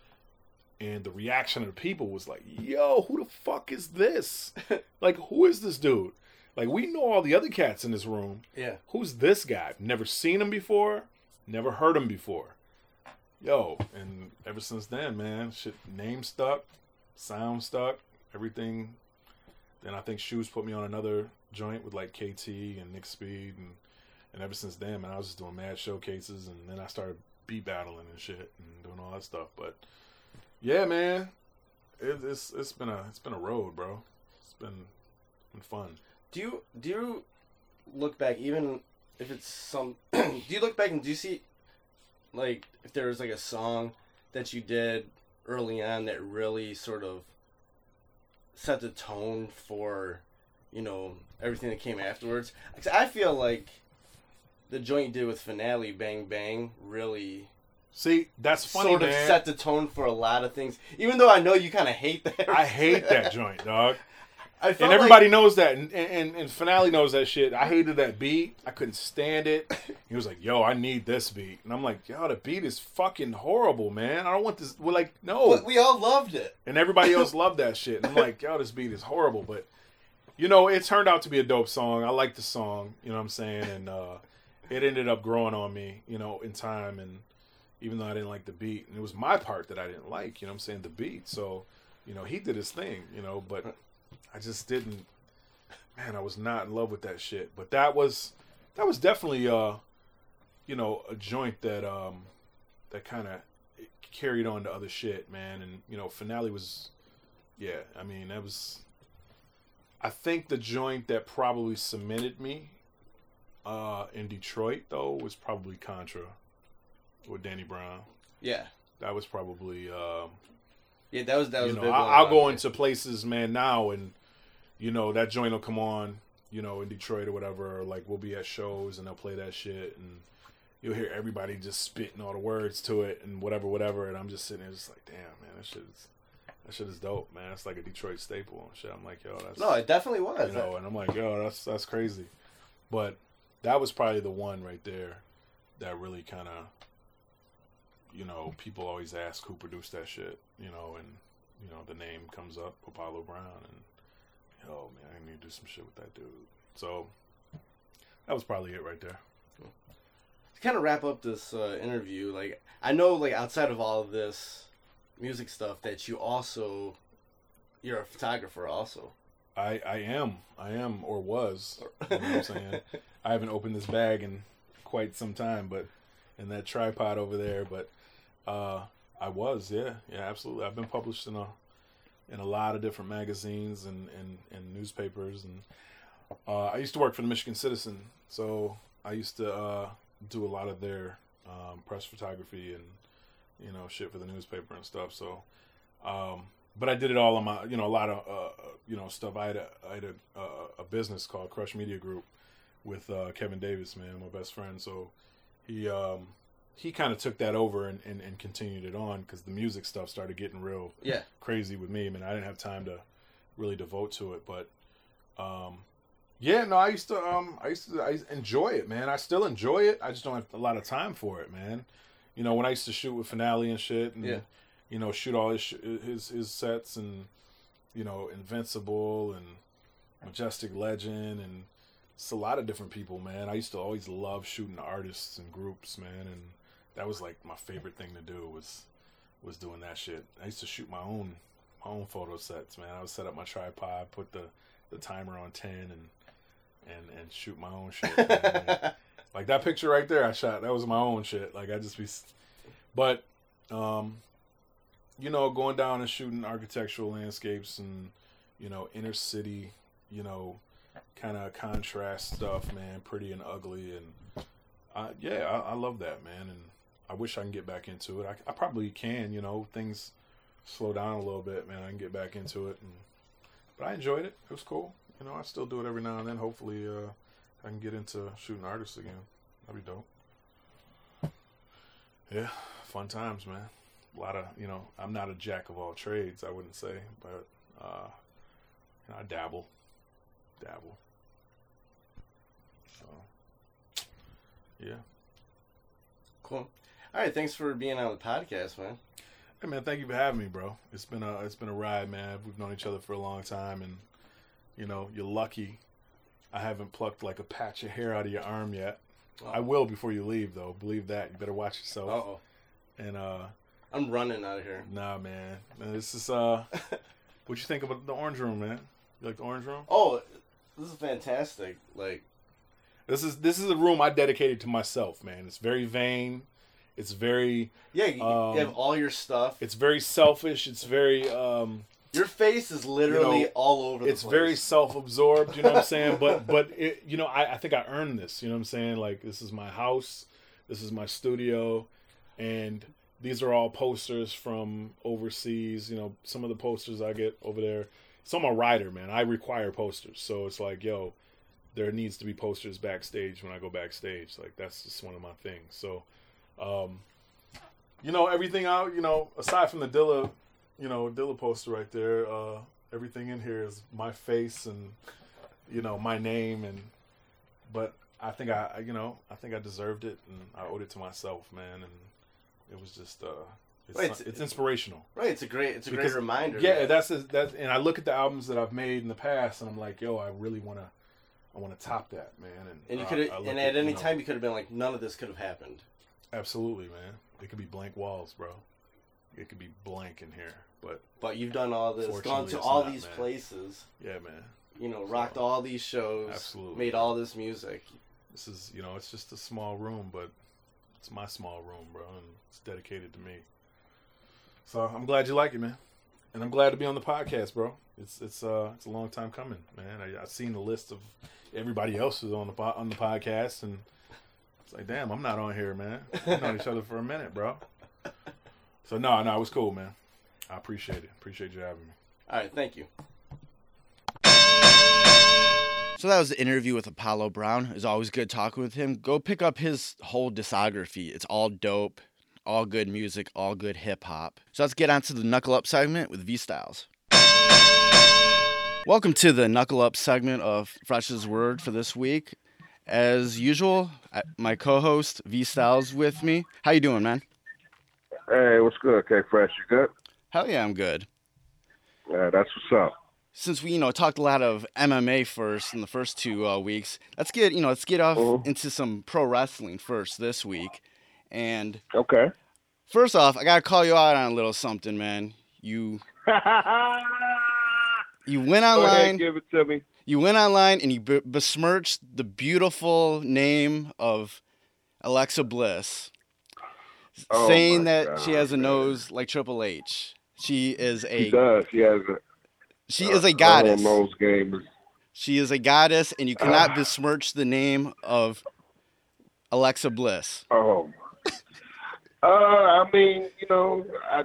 And the reaction of the people was like, "Yo, who the fuck is this? like, who is this dude? Like, we know all the other cats in this room. Yeah. Who's this guy? Never seen him before. Never heard him before. Yo, and ever since then, man, shit, name stuck, sound stuck, everything. Then I think Shoes put me on another joint with like KT and Nick Speed, and and ever since then, man, I was just doing mad showcases, and then I started beat battling and shit and doing all that stuff. But yeah, man, it, it's it's been a it's been a road, bro. It's been been fun. Do you do you look back even if it's some? do you look back and do you see like if there was like a song that you did early on that really sort of set the tone for you know everything that came afterwards? 'Cause I feel like the joint you did with finale bang bang really See, that's funny, sort of man. set the tone for a lot of things. Even though I know you kind of hate that. I hate that joint, dog. And like- everybody knows that, and, and and finale knows that shit. I hated that beat. I couldn't stand it. He was like, "Yo, I need this beat," and I'm like, "Yo, the beat is fucking horrible, man. I don't want this." We're like, "No," But we all loved it. and everybody else loved that shit. And I'm like, "Yo, this beat is horrible," but you know, it turned out to be a dope song. I like the song, you know what I'm saying, and uh, it ended up growing on me, you know, in time. And even though I didn't like the beat, and it was my part that I didn't like, you know what I'm saying, the beat. So, you know, he did his thing, you know, but I just didn't. Man, I was not in love with that shit. But that was that was definitely uh, you know, a joint that um, that kind of carried on to other shit, man. And you know, finale was, yeah. I mean, that was. I think the joint that probably cemented me uh, in Detroit though was probably Contra with Danny Brown. Yeah. That was probably um, Yeah, that was that was you know, big I, one. I'll go into places, man, now, and you know that joint will come on, you know, in Detroit or whatever. Or like we'll be at shows and they'll play that shit, and you'll hear everybody just spitting all the words to it and whatever, whatever. And I'm just sitting there, just like, damn, man, that shit is that shit is dope, man. It's like a Detroit staple and shit. I'm like, yo, that's No, it definitely was. you know, and I'm like, yo, that's that's crazy. But that was probably the one right there that really kind of, you know, people always ask who produced that shit, you know, and you know the name comes up, Apollo Brown, and yo, man, I need to do some shit with that dude. So that was probably it right there. to kind of wrap up this uh, interview, like I know, like outside of all of this music stuff, that you also you're a photographer, also. I I am I am or was. You know what I'm saying? I haven't opened this bag in quite some time, but and that tripod over there, but uh I was, yeah, yeah, absolutely. I've been published in a in a lot of different magazines and and, and newspapers, and uh, I used to work for the Michigan Citizen, so I used to uh, do a lot of their um, press photography and you know shit for the newspaper and stuff. So, um, but I did it all on my, you know, a lot of uh, you know stuff. I had a I had a, a business called Crush Media Group with uh, Kevin Davis, man, my best friend. So he um, he kind of took that over and, and, and continued it on because the music stuff started getting real Yeah. crazy with me. I mean, I didn't have time to really devote to it, but um, yeah, no, I used to um, I used to I enjoy it, man. I still enjoy it. I just don't have a lot of time for it, man. You know, when I used to shoot with Finale and shit, and Yeah. you know, shoot all his sh- his his sets and you know, Invincible and Majestic Legend and it's a lot of different people, man. I used to always love shooting artists and groups, man, and that was like my favorite thing to do was was doing that shit. I used to shoot my own my own photo sets, man. I would set up my tripod, put the the timer on ten, and and and shoot my own shit. like that picture right there, I shot. That was my own shit. Like I just be, but um, you know, going down and shooting architectural landscapes and you know inner city, you know, kind of contrast stuff, man, pretty and ugly, and I, yeah, I, I love that, man, and I wish I can get back into it. I, I probably can, you know, things slow down a little bit, man. I can get back into it, and but I enjoyed it. It was cool. You know, I still do it every now and then. Hopefully, uh, I can get into shooting artists again. That'd be dope. Yeah, fun times, man. A lot of, you know, I'm not a jack of all trades, I wouldn't say, but uh, you know, I dabble, dabble. So, yeah. Cool. All right, thanks for being on the podcast, man. Hey man, thank you for having me, bro. It's been a it's been a ride, man. We've known each other for a long time, and you know you're lucky. I haven't plucked like a patch of hair out of your arm yet. I will before you leave, though. Believe that. You better watch yourself. oh. And uh, I'm running out of here. nah, man. Man, This is uh, what you think about the orange room, man? You like the orange room? Oh, this is fantastic. Like, This is this is a room I dedicated to myself, man. It's very vain. It's very Yeah, you, Um, have all your stuff. it's very selfish. It's very um, Your face is literally You know, all over the it's place. very self-absorbed. You know what I'm saying? But but it, you know, I, I think I earned this. You know what I'm saying? Like this is my house, this is my studio, and these are all posters from overseas. You know, some of the posters I get over there. So I'm a writer, man. I require posters, so it's like, yo, there needs to be posters backstage when I go backstage. Like that's just one of my things. So, um, you know, everything out. You know, aside from the Dilla you know, Dilla poster right there. Uh, everything in here is my face and you know my name and but I think I you know I think I deserved it and I owed it to myself, man. And it was just uh, it's, Right, it's, it's- inspirational. right. It's a great. It's a Because- great reminder. Yeah, man. that's that. And I look at the albums that I've made in the past, and I'm like, yo, I really wanna, I wanna top that, man. And And you uh, could, and at any you know, time, you could have been like, none of this could have happened. Absolutely, man. It could be blank walls, bro. It could be blank in here, but But you've done all this, gone to all not, these man. places. yeah, man. You know, rocked all these shows. Absolutely. Made all this music. This is, you know, it's just a small room, but it's my small room, bro, and it's dedicated to me. So I'm glad you like it, man, and I'm glad to be on the podcast, bro. It's it's uh it's a long time coming, man. I, I've seen the list of everybody else who's on the on the podcast, and it's like, damn, I'm not on here, man. We've known each other for a minute, bro. So no, no, it was cool, man. I appreciate it. Appreciate you having me. All right, thank you. So that was the interview with Apollo Brown. It's always good talking with him. Go pick up his whole discography. It's all dope, all good music, all good hip hop. So let's get on to the Knuckle Up segment with V Styles. Welcome to the Knuckle Up segment of Fresh's Word for this week. As usual, my co-host V Styles with me. How you doing, man? Hey, what's good, K Fresh? You good? Hell yeah, I'm good. Yeah, that's what's up. since we you know talked a lot of MMA first in the first two uh, weeks, let's get you know let's get off Mhm. into some pro wrestling first this week. And Okay. first off, I gotta call you out on a little something, man. You you went Go ahead, online, give it to me. You went online, and you be- besmirched the beautiful name of Alexa Bliss, Oh saying that she God, has a man. nose like Triple H. She is a. She does. She has a. she is a goddess. nose game. She is a goddess, and you cannot besmirch the name of Alexa Bliss. Oh. Uh, I mean, you know, I,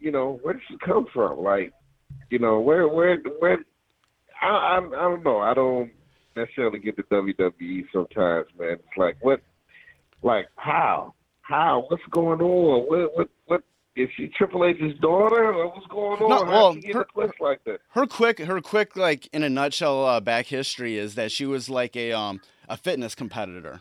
you know, where did she come from? Like, you know, where, where, where? I, I, I don't know. I don't necessarily get the WWE sometimes, man. It's like, what, like, how, how, what's going on? What, what, what? Is she Triple H's daughter, what's going on? No, well, she get her- a place like that? Her quick, her quick, like in a nutshell, uh, back history is that she was like a um a fitness competitor,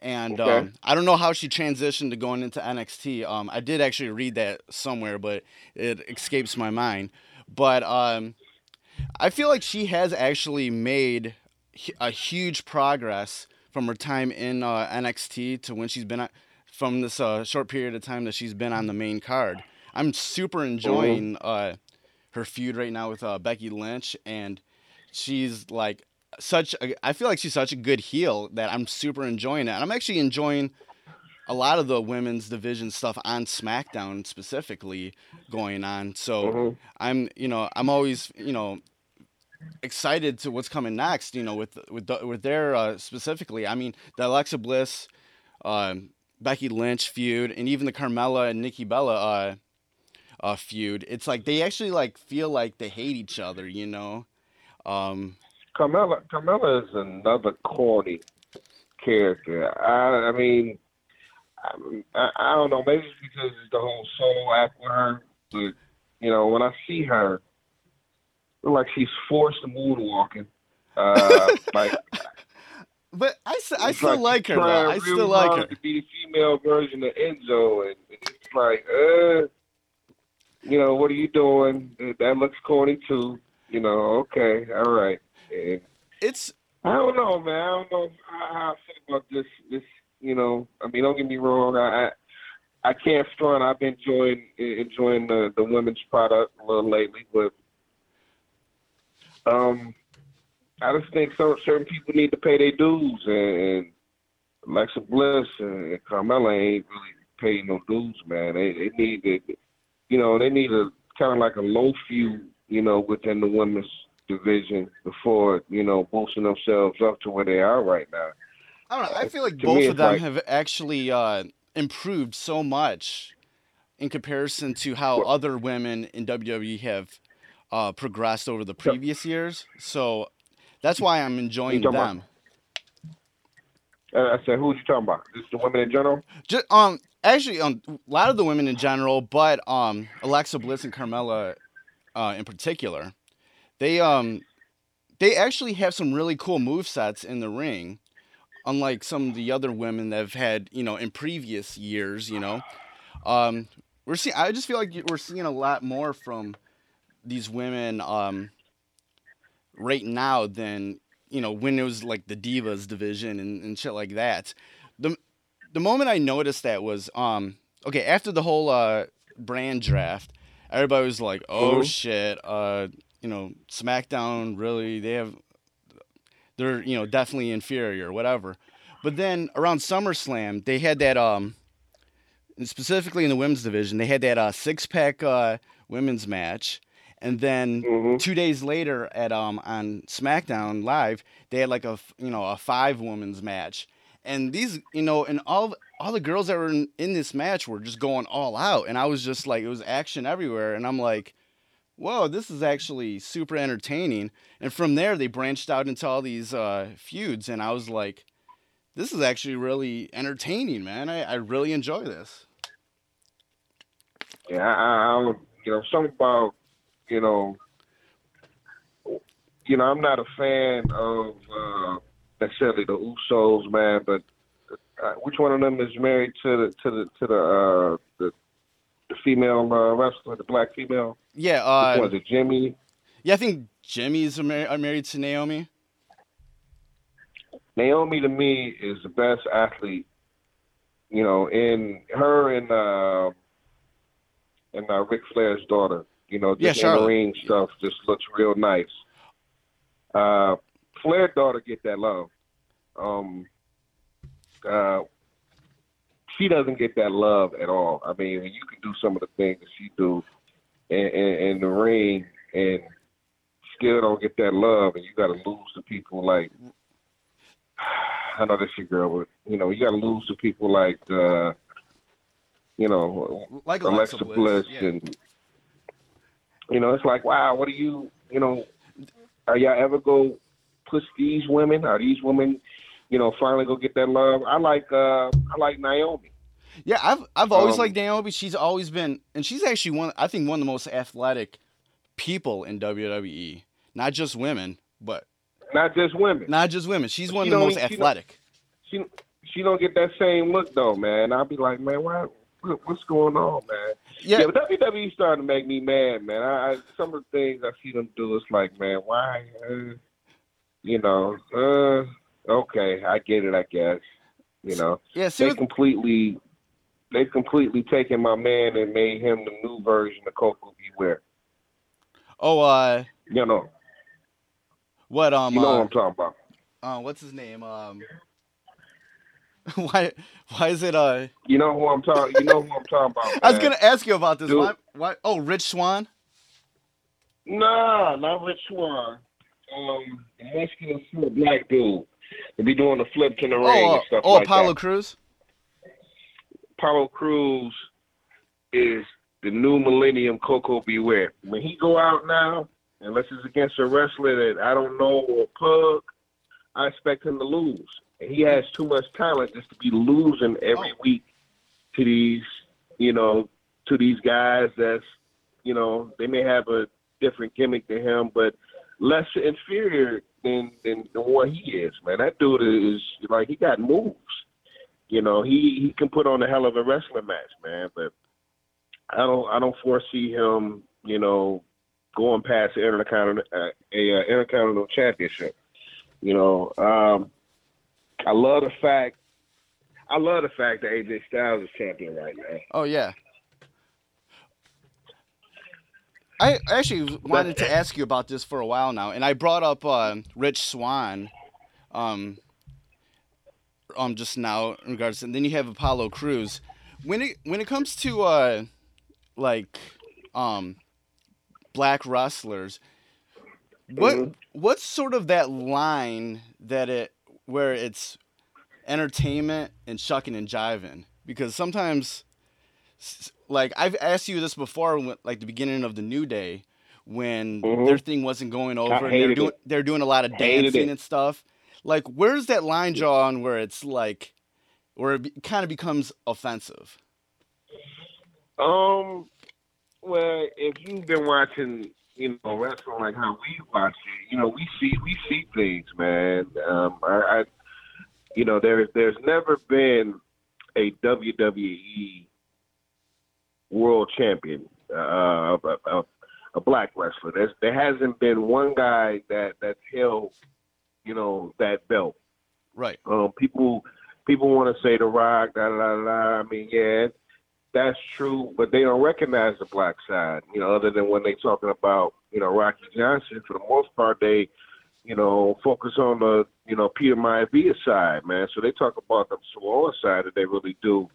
and Okay. um, I don't know how she transitioned to going into NXT. Um, I did actually read that somewhere, but it escapes my mind. But um, I feel like she has actually made a huge progress from her time in uh, NXT to when she's been at, from this uh, short period of time that she's been on the main card. I'm super enjoying uh, her feud right now with uh, Becky Lynch, and she's like such. A, I feel like she's such a good heel that I'm super enjoying it. And I'm actually enjoying a lot of the women's division stuff on SmackDown specifically going on. So Mhm. I'm, you know, I'm always, you know, excited to what's coming next. You know, with with with their uh, specifically. I mean, the Alexa Bliss, um, Becky Lynch feud, and even the Carmella and Nikki Bella uh, uh, feud. It's like they actually like feel like they hate each other. You know. Um, Carmella, Carmella is another corny character. I, I mean, I, I, don't know. Maybe it's because it's the whole solo act with her, but you know, when I see her, like she's forced to moonwalking. Uh, like but I, I still she's like her though. I still like her. to be the female version of Enzo, and it's like, uh, you know, what are you doing? That looks corny too. You know, okay, all right. And It's I don't know, man. I don't know how how I feel about this. This, you know, I mean, don't get me wrong. I, I, I can't front. I've been enjoying enjoying the the women's product a little lately, but um, I just think some certain people need to pay their dues, and, and Alexa Bliss and Carmella ain't really paying no dues, man. They they need to, you know, they need a kind of like a low few, you know, within the women's division before you know boosting themselves up to where they are right now. I don't know. I feel like To both me, of them like- have actually uh, improved so much in comparison to how Well- other women in WWE have uh, progressed over the previous years. So that's why I'm enjoying talking about- them. Uh, I said, who you talking about? Just the women in general? Just, um, actually, um, a lot of the women in general, but um, Alexa Bliss and Carmella, uh, in particular, they um, they actually have some really cool move sets in the ring, unlike some of the other women that have had, you know, in previous years. You know, um, we're seeing. I just feel like we're seeing a lot more from these women um, right now than you know when it was like the divas division and, and shit like that. The the moment I noticed that was um okay after the whole uh brand draft, everybody was like, "Oh shit, uh, you know, SmackDown really they have they're you know definitely inferior, whatever." But then around SummerSlam, they had that um specifically in the women's division, they had that uh six pack uh women's match. And then hmm two days later at um on SmackDown Live, they had like a you know a five women's match, and these you know and all all the girls that were in, in this match were just going all out, and I was just like it was action everywhere, and I'm like, whoa, this is actually super entertaining. And from there, they branched out into all these uh, feuds, and I was like, this is actually really entertaining, man. I, I really enjoy this. Yeah, I, I, I don't, you know, something about, you know, you know, I'm not a fan of uh, necessarily the Usos, man, but uh, which one of them is married to the to the to the uh, the, the female uh, wrestler, the black female? Yeah, Which uh, was it, Jimmy? yeah, I think Jimmy's mar- married to Naomi. Naomi to me is the best athlete. You know, in her and uh, and uh, Ric Flair's daughter. You know, just Charlotte. ring stuff just looks real nice. Uh, Flair's daughter get that love. Um, uh, she doesn't get that love at all. I mean, you can do some of the things that she do in, in, in the ring and still don't get that love, and you got to lose to people like I know this your girl, but you know, you got to lose to people like uh, you know Like Alexa, Alexa, Bliss, yeah. and you know, it's like, wow, what do you, you know, are y'all ever go push these women? Are these women, you know, finally go get that love? I like, uh, I like Naomi. Yeah, I've I've always Um, liked Naomi. She's always been, and she's actually one. I think one of the most athletic people in WWE. Not just women, but Not just women. not just women. She's one of the most she athletic. She she don't get that same look though, man. I'll be like, man, why? what- What's going on, man? Yeah, Yeah, but WWE starting to make me mad, man. I, I some of the things I see them do, it's like, man, why? Uh, you know, uh, okay, I get it, I guess. You know, yeah. See, they completely, they completely taken my man and made him the new version of Coco Beware. oh, uh, You know, what um, you know uh, what I'm talking about. uh, what's his name? Um, why why is it uh? You know who I'm talking. You know who I'm talking about. I was gonna ask you about this. Dude. Why why? Oh, Rich Swann. Nah, not Rich Swann. Um, the muscular short black dude. They be doing the flips in the ring Oh, uh, and stuff oh, like Apollo that. Crews. Apollo Crews is the new Millennium Koko B. Ware. When he go out now, unless it's against a wrestler that I don't know or pug, I expect him to lose. He has too much talent just to be losing every Oh. week to these, you know, to these guys that's, you know, they may have a different gimmick to him, but less inferior than than, than what he is, man. That dude is like he got moves. You know, he he can put on a hell of a wrestling match, man. But I don't I don't foresee him, you know, going past the intercontinental uh, a uh, intercontinental championship. You know, um, I love the fact I love the fact that AJ Styles is champion right now. Oh yeah. I actually wanted to ask you about this for a while now, and I brought up uh, Rich Swann, um, um, just now in regards, and then you have Apollo Crews. when it when it comes to uh like um black wrestlers what Mhm. what's sort of that line that it where it's entertainment and shucking and jiving because sometimes like I've asked you this before like the beginning of the new day when Mhm. their thing wasn't going over and they're doing it. they're doing a lot of dancing it. and stuff like where's that line drawn where it's like where it be, kind of becomes offensive Um, well, if you've been watching, you know, wrestling like how we watch it, you know, we see we see things, man. Um, I, I you know, there there's never been a WWE world champion, uh, a, a, a black wrestler. There's, there hasn't been one guy that that's held, you know, that belt. right Um, people people want to say The Rock, da da da da. I mean, yeah, that's true, but they don't recognize the black side. You know, other than when they talking about you know Rocky Johnson. For the most part, they you know focus on the you know Peter Maivia side, man. So they talk about the Samoa side that they really do.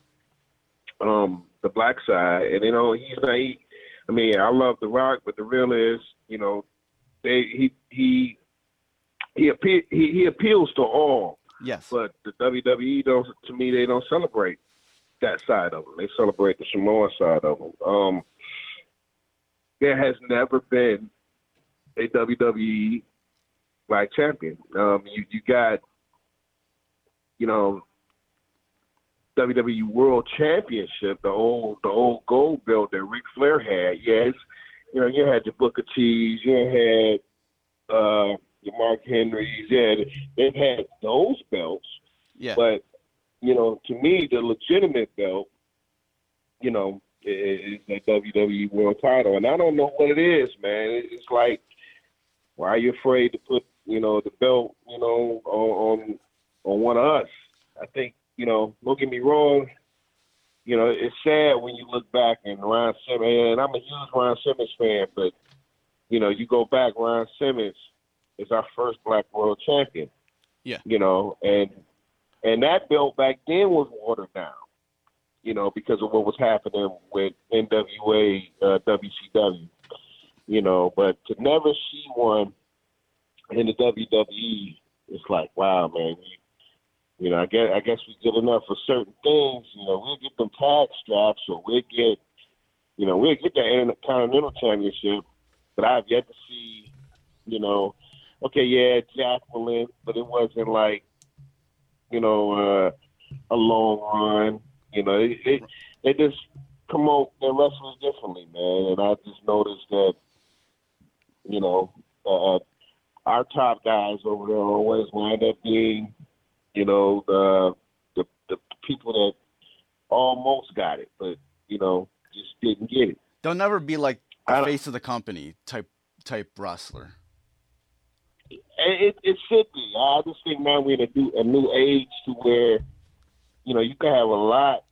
Um, the black side, and you know he's not. He, I mean, I love The Rock, but the real is, you know, they he he he appe- he, he appeals to all. yes But the WWE don't. To me, they don't celebrate that side of them. They celebrate the Samoa side of them. Um, there has never been a WWE black champion. Um, you you got, you know, WWE World Championship, the old the old gold belt that Ric Flair had. Yes, you know, you had your Booker T's, you had uh, your Mark Henrys, yeah, they've had those belts. yeah But you know, to me, the legitimate belt, you know, is the WWE World Title, and I don't know what it is, man. It's like, why are you afraid to put, you know, the belt, you know, on on, on one of us? I think, you know, don't get me wrong. You know, it's sad when you look back and Ron Simmons, and I'm a huge Ron Simmons fan, but you know, you go back, Ron Simmons is our first black world champion. Yeah. You know, and and that belt back then was watered down, you know, because of what was happening with NWA, uh, WCW, you know. But to never see one in the WWE, it's like, wow, man. You, you know, I guess I guess we good enough for certain things. You know, we'll get them tag straps, or we'll get, you know, we'll get the Intercontinental Championship. But I've yet to see, you know, okay, yeah, Jacqueline, but it wasn't like, you know, uh, a long run. You know, it, it, they just promote their wrestlers differently, man. And I just noticed that, you know, uh, our top guys over there always wind up being, you know, the the, the people that almost got it, but you know, just didn't get it. they'll never be like the face of the company type type wrestler It, it should be. I just think now we're in a new, a new age to where, you know, you can have a lot,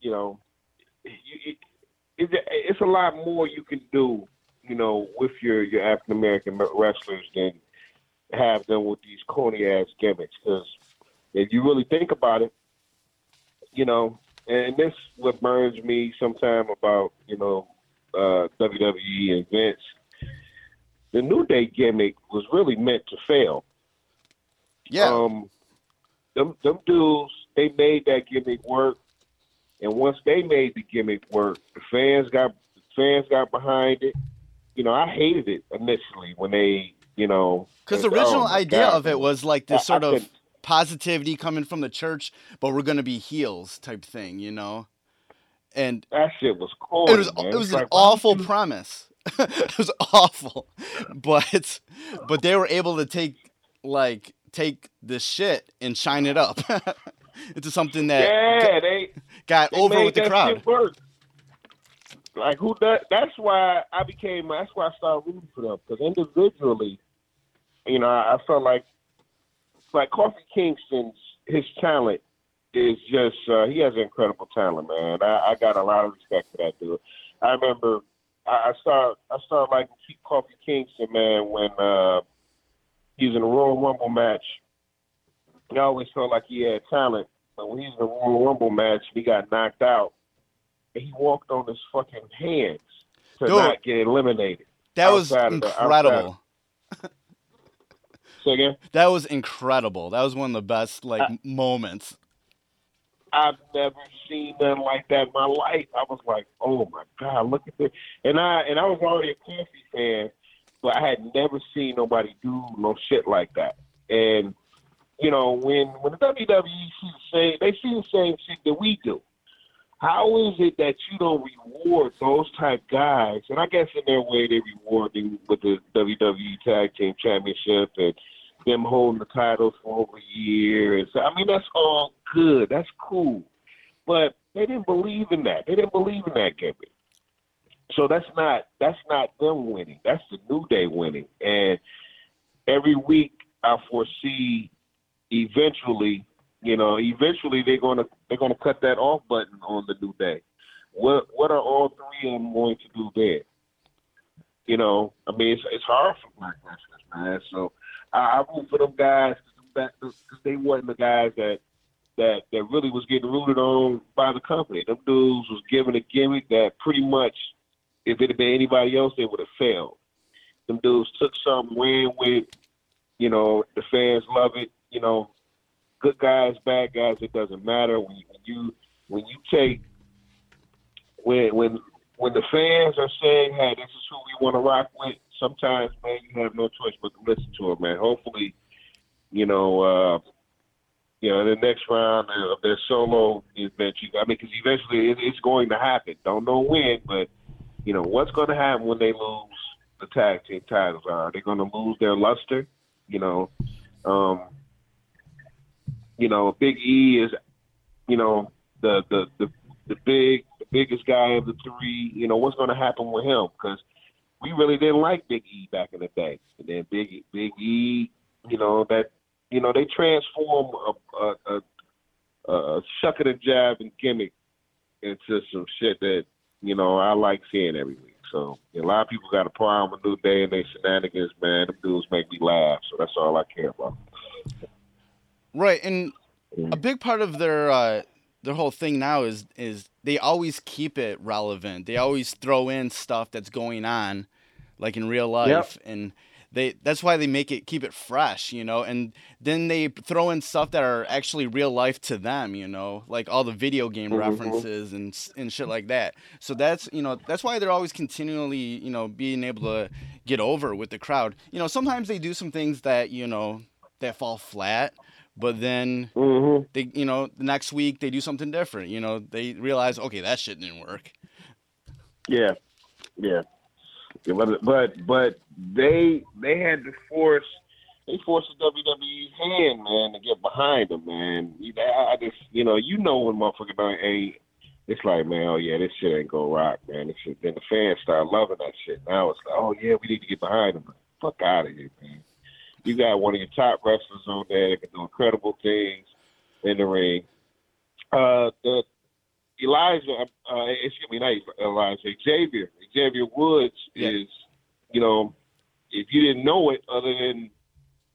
you know, it, it, it's a lot more you can do, you know, with your, your African American wrestlers than have them with these corny ass gimmicks. Because if you really think about it, you know, and this what burns me sometime about, you know, uh, WWE and Vince the New Day gimmick was really meant to fail. yeah Um, them them dudes, they made that gimmick work, and once they made the gimmick work, the fans got the fans got behind it. You know, I hated it initially when they, you know, because the original oh idea God. of it was like this I sort of positivity coming from the church but we're gonna be heels type thing you know and that shit was corny. it was man. it was It's an like, awful premise. it was awful, but but they were able to take like take the shit and shine it up into something that Yeah, they got They over with the crowd. Like who does? That's why I became. That's why I started rooting for them because individually, you know, I, I felt like like Kofi Kingston's his talent is just uh, he has incredible talent, man. I, I got a lot of respect for that dude. I remember I, I started I started liking Kofi Kingston, man, when uh, he was in a Royal Rumble match. I always felt like he had talent, but when he was in a Royal Rumble match, he got knocked out and he walked on his fucking hands to Dude. not get eliminated. That was the- incredible. Again, That was incredible. That was one of the best like moments. I've never seen nothing like that in my life. I was like, oh my god, look at this. And I and I was already a Kofi fan, but I had never seen nobody do no shit like that. And you know, when when the WWE see the same, they see the same shit that we do. How is it that you don't reward those type guys? And I guess in their way they reward them with the WWE Tag Team Championship and them holding the titles for over a year. And so, I mean, that's all good. That's cool. But they didn't believe in that. They didn't believe in that gimmick. So that's not that's not them winning. That's the New Day winning. And every week I foresee eventually, you know, eventually they're gonna they're gonna cut that off button on the New Day. What what are all three of them going to do there? You know, I mean, it's it's hard for black wrestlers, man. So I, I root for them guys because they wasn't the guys that that that really was getting rooted on by the company. Them dudes was given a gimmick that pretty much, if it had been anybody else, they would have failed. Them dudes took something, ran with, you know, the fans love it. You know, good guys, bad guys, it doesn't matter. When you when you, take when when when the fans are saying, "Hey, this is who we want to rock with," sometimes, man, you have no choice but to listen to them, man. Hopefully, you know, uh, you know, in the next round of their solo event, I mean, because eventually it, it's going to happen. Don't know when, but you know, what's going to happen when they lose the tag team titles? Are they going to lose their luster? You know, um, you know, Big E is, you know, the the the the big the biggest guy of the three. You know, what's going to happen with him? Because we really didn't like Big E back in the day, and then Big Big E, you know that you know they transform a a, a, a shucking and jabbing gimmick into some shit that you know I like seeing every week. So a lot of people got a problem with New Day and their shenanigans, man. Them dudes make me laugh, so that's all I care about. Right, and a big part of their uh, their whole thing now is is they always keep it relevant. They always throw in stuff that's going on, like in real life, and they that's why they make it keep it fresh, you know. And then they throw in stuff that are actually real life to them, you know, like all the video game Mhm. references and and shit like that. So that's you know that's why they're always continually you know being able to get over with the crowd. You know, sometimes they do some things that you know that fall flat. But then Mm-hmm. they, you know, the next week they do something different. You know, they realize, okay, that shit didn't work. Yeah, yeah. But but they they had to force they forced the WWE's hand, man, to get behind them, man. I just you know you know when motherfucker don't ain't. It's like man, oh yeah, this shit ain't gonna rock, man. This shit. Then the fans start loving that shit. Now it's like, oh yeah, we need to get behind them. Fuck out of here, man. You got one of your top wrestlers on there that can do incredible things in the ring. Uh, the Elijah, uh, excuse me, not Elijah, Xavier, Xavier Woods Yeah. is, you know, if you didn't know it, other than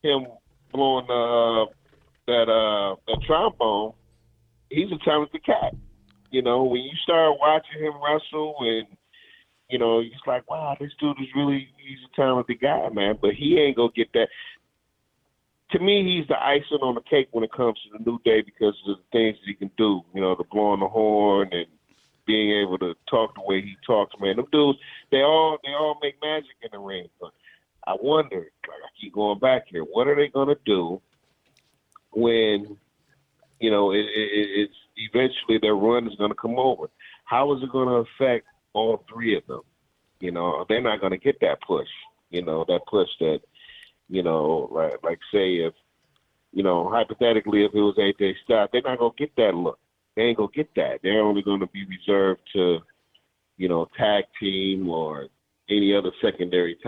him blowing uh, that uh, that trombone, he's a talented cat. You know, when you start watching him wrestle, and you know, it's like, wow, this dude is really he's a talented guy, man. But he ain't gonna get that. To me, he's the icing on the cake when it comes to the new day because of the things that he can do. You know, the blowing the horn and being able to talk the way he talks, man. Them dudes, they all they all make magic in the ring. But I wonder, like I keep going back here, what are they gonna do when you know it, it, it's eventually their run is gonna come over? How is it gonna affect all three of them? You know, they're not gonna get that push. You know, that push that you know, like like say if you know, hypothetically if it was AJ Styles, they're not gonna get that look. They ain't gonna get that. They're only gonna be reserved to, you know, tag team or any other secondary